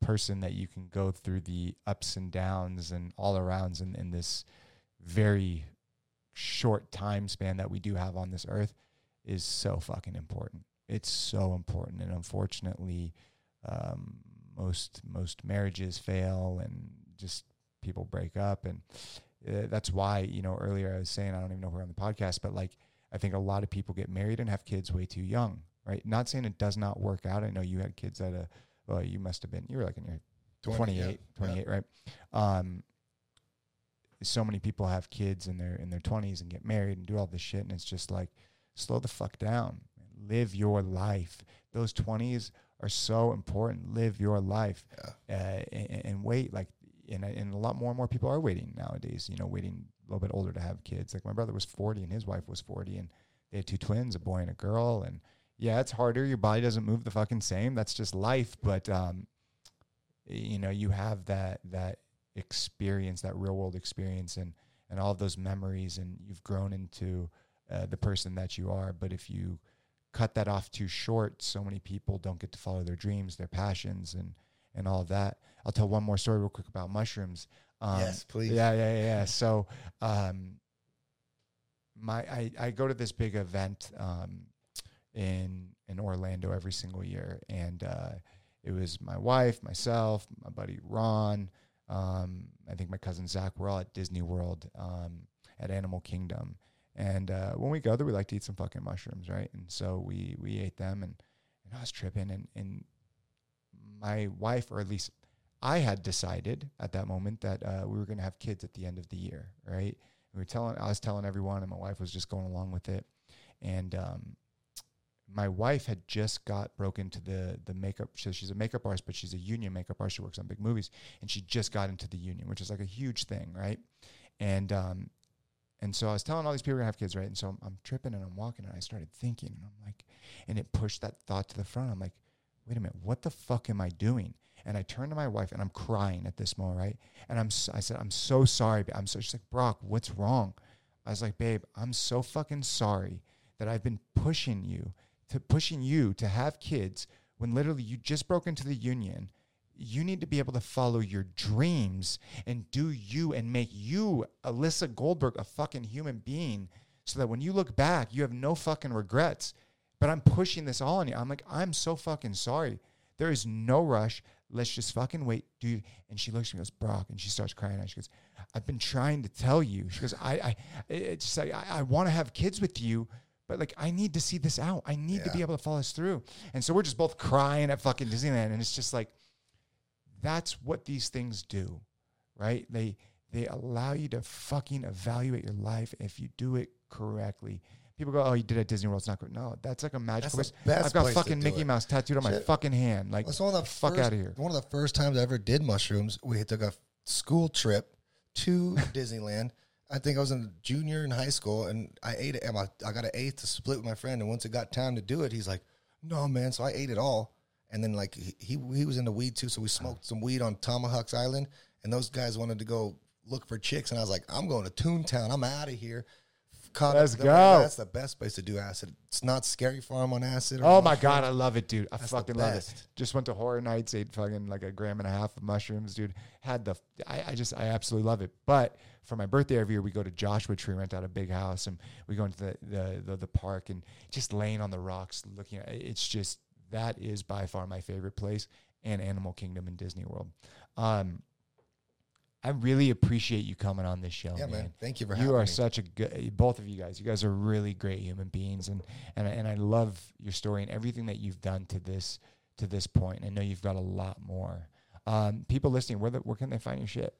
person that you can go through the ups and downs and all arounds in, in this very short time span that we do have on this earth is so fucking important. It's so important, and unfortunately, um, most most marriages fail, and just people break up, and uh, that's why you know earlier I was saying I don't even know if we're on the podcast, but like I think a lot of people get married and have kids way too young, right? Not saying it does not work out. I know you had kids at a well, you must have been you were like in your 20, 28, yeah, 28, right? Um, so many people have kids in their in their 20s and get married and do all this shit and it's just like slow the fuck down live your life those 20s are so important live your life Yeah. uh, and, and wait like and, and a lot more and more people are waiting nowadays you know waiting a little bit older to have kids. Like my brother was 40 and his wife was 40 and they had two twins a boy and a girl and yeah it's harder. Your body doesn't move the fucking same. That's just life. But um you know you have that that experience that real world experience and and all of those memories and you've grown into uh, the person that you are. But if you cut that off too short so many people don't get to follow their dreams their passions and and all of that i'll tell one more story real quick about mushrooms um, yes, please. yeah, yeah, yeah. So, um, my I, I go to this big event um, in in Orlando every single year, and uh, it was my wife, myself, my buddy Ron, um, I think my cousin Zach. We're all at Disney World um, at Animal Kingdom, and uh, when we go there, we like to eat some fucking mushrooms, right? And so we we ate them, and, and I was tripping, and and my wife, or at least I had decided at that moment that uh, we were going to have kids at the end of the year, right? We were telling, I was telling everyone, and my wife was just going along with it. And um, my wife had just got broken into the the makeup. So she's a makeup artist, but she's a union makeup artist. She works on big movies, and she just got into the union, which is like a huge thing, right? And um, and so I was telling all these people we're gonna have kids, right? And so I'm, I'm tripping and I'm walking, and I started thinking, and I'm like, and it pushed that thought to the front. I'm like, wait a minute, what the fuck am I doing? And I turned to my wife and I'm crying at this moment, right? And I'm, I said, I'm so sorry. I'm so, she's like, Brock, what's wrong? I was like, babe, I'm so fucking sorry that I've been pushing you to pushing you to have kids when literally you just broke into the union. You need to be able to follow your dreams and do you and make you, Alyssa Goldberg, a fucking human being so that when you look back, you have no fucking regrets. But I'm pushing this all on you. I'm like, I'm so fucking sorry. There is no rush. Let's just fucking wait, dude. And she looks at me, and goes, Brock, and she starts crying. And she goes, I've been trying to tell you. She goes, I, I, it's like I, I want to have kids with you, but like I need to see this out. I need to be able to follow this through. And so we're just both crying at fucking Disneyland, and it's just like that's what these things do, right? They they allow you to fucking evaluate your life if you do it correctly. People go, "Oh, you did it at Disney World. It's not good." No, that's like a magical That's place. the best I've got place to fucking do Mickey it. Mouse tattooed on my Shit. fucking hand. Like, That's one of the fuck first, out of here. One of the first times I ever did mushrooms. We took a school trip to Disneyland. I think I was in junior in high school, and I ate it. And I, I got an eighth to split with my friend. And once it got time to do it, he's like, "No, man." So I ate it all. And then like he he, he was into weed too, so we smoked some weed on Tomahawk's Island. And those guys wanted to go look for chicks, and I was like, "I'm going to Toontown. I'm out of here." Caught Let's them. go. That's the best place to do acid. It's not scary for him on acid. or Oh my mushrooms. god, I love it, dude. I That's the fucking love it. best. Just went to horror nights, ate fucking like a gram and a half of mushrooms, dude. Had the I, I just I absolutely love it. But for my birthday every year, we go to Joshua Tree, rent out a big house, and we go into the the the, the park and just laying on the rocks, looking at it's just that is by far my favorite place and Animal Kingdom and Disney World. Um, I really appreciate you coming on this show, Yeah, man. man. Thank you for having me. You are me. such a good, both of you guys. You guys are really great human beings, and and I- and I love your story and everything that you've done to this to this point. I know you've got a lot more. Um, people listening, where the, where can they find your shit?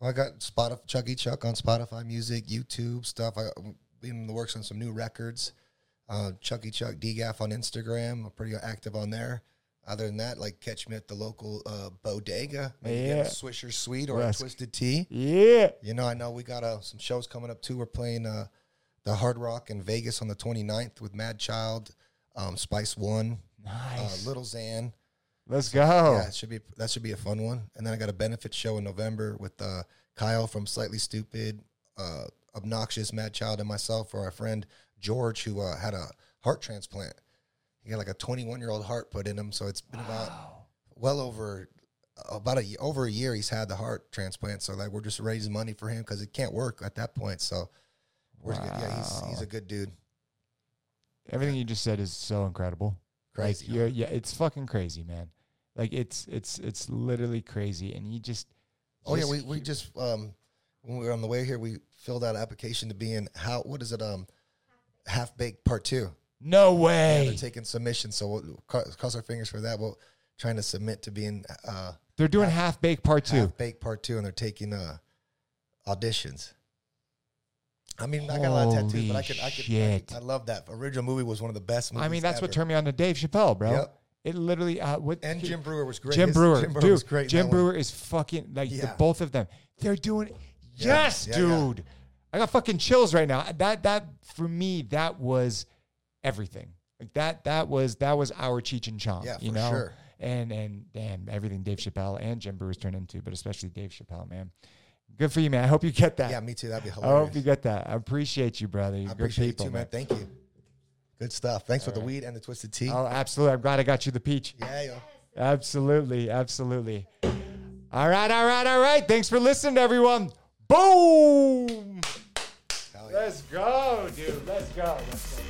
Well, I got Spotify, Chucky Chuck on Spotify Music, YouTube stuff. I I'm in the works on some new records. Uh, Chucky Chuck DGAF on Instagram. I'm pretty active on there. Other than that, like catch me at the local uh, bodega. Maybe get a Swisher Sweet or Yes. a Twisted Tea. Yeah. You know, I know we got uh, some shows coming up too. We're playing uh, the Hard Rock in Vegas on the 29th with Madchild, um, Spice One, Nice. uh, Little Xan. Let's go. Yeah, it should be that should be a fun one. And then I got a benefit show in November with uh, Kyle from Slightly Stoopid, uh, Obnoxious, Madchild, and myself for our friend George who uh, had a heart transplant. He got like a 21 year old heart put in him, so it's been about well over about a over a year he's had the heart transplant. So like we're just raising money for him because it can't work at that point. So we're good. yeah, he's he's a good dude. Everything you just said is so incredible. Crazy. Like you're, yeah, it's fucking crazy, man. Like it's it's it's literally crazy, and you just. Oh yeah, we, we just um when we were on the way here, we filled out an application to be in how what is it um half baked part two. No Yeah, way. they're taking submissions, so we'll cross our fingers for that. We'll trying to submit to being uh They're doing half baked part two. half baked part two, and they're taking uh auditions. I mean, I got a lot of tattoos, but I could, I could, I could, I love that original movie was one of the best. movies I mean, that's what turned me on to Dave Chappelle, bro. Yep. It literally uh, what And Jim Breuer was great. Jim His- Breuer, Jim Breuer dude. was great. Jim. Breuer is fucking like the, both of them. They're doing Yeah, yes, yeah, yeah. dude. I got fucking chills right now. That that for me that was everything. Like that that was that was our Cheech and Chong. Yeah, you for know. sure. And and damn everything Dave Chappelle and Jim Breuer's turned into, but especially Dave Chappelle, man. Good for you, man. I hope you get that. Yeah, me too. That'd be hilarious. I hope you get that. I appreciate you, brother. You're I good appreciate people, you too, man. Thank you. Good stuff. Thanks for the weed and the twisted tea. Oh, absolutely. I'm glad I got you the peach. yeah, yo. Absolutely, absolutely. All right, all right, all right. Thanks for listening, everyone. Boom. Yeah. Let's go, dude. Let's go. Let's go.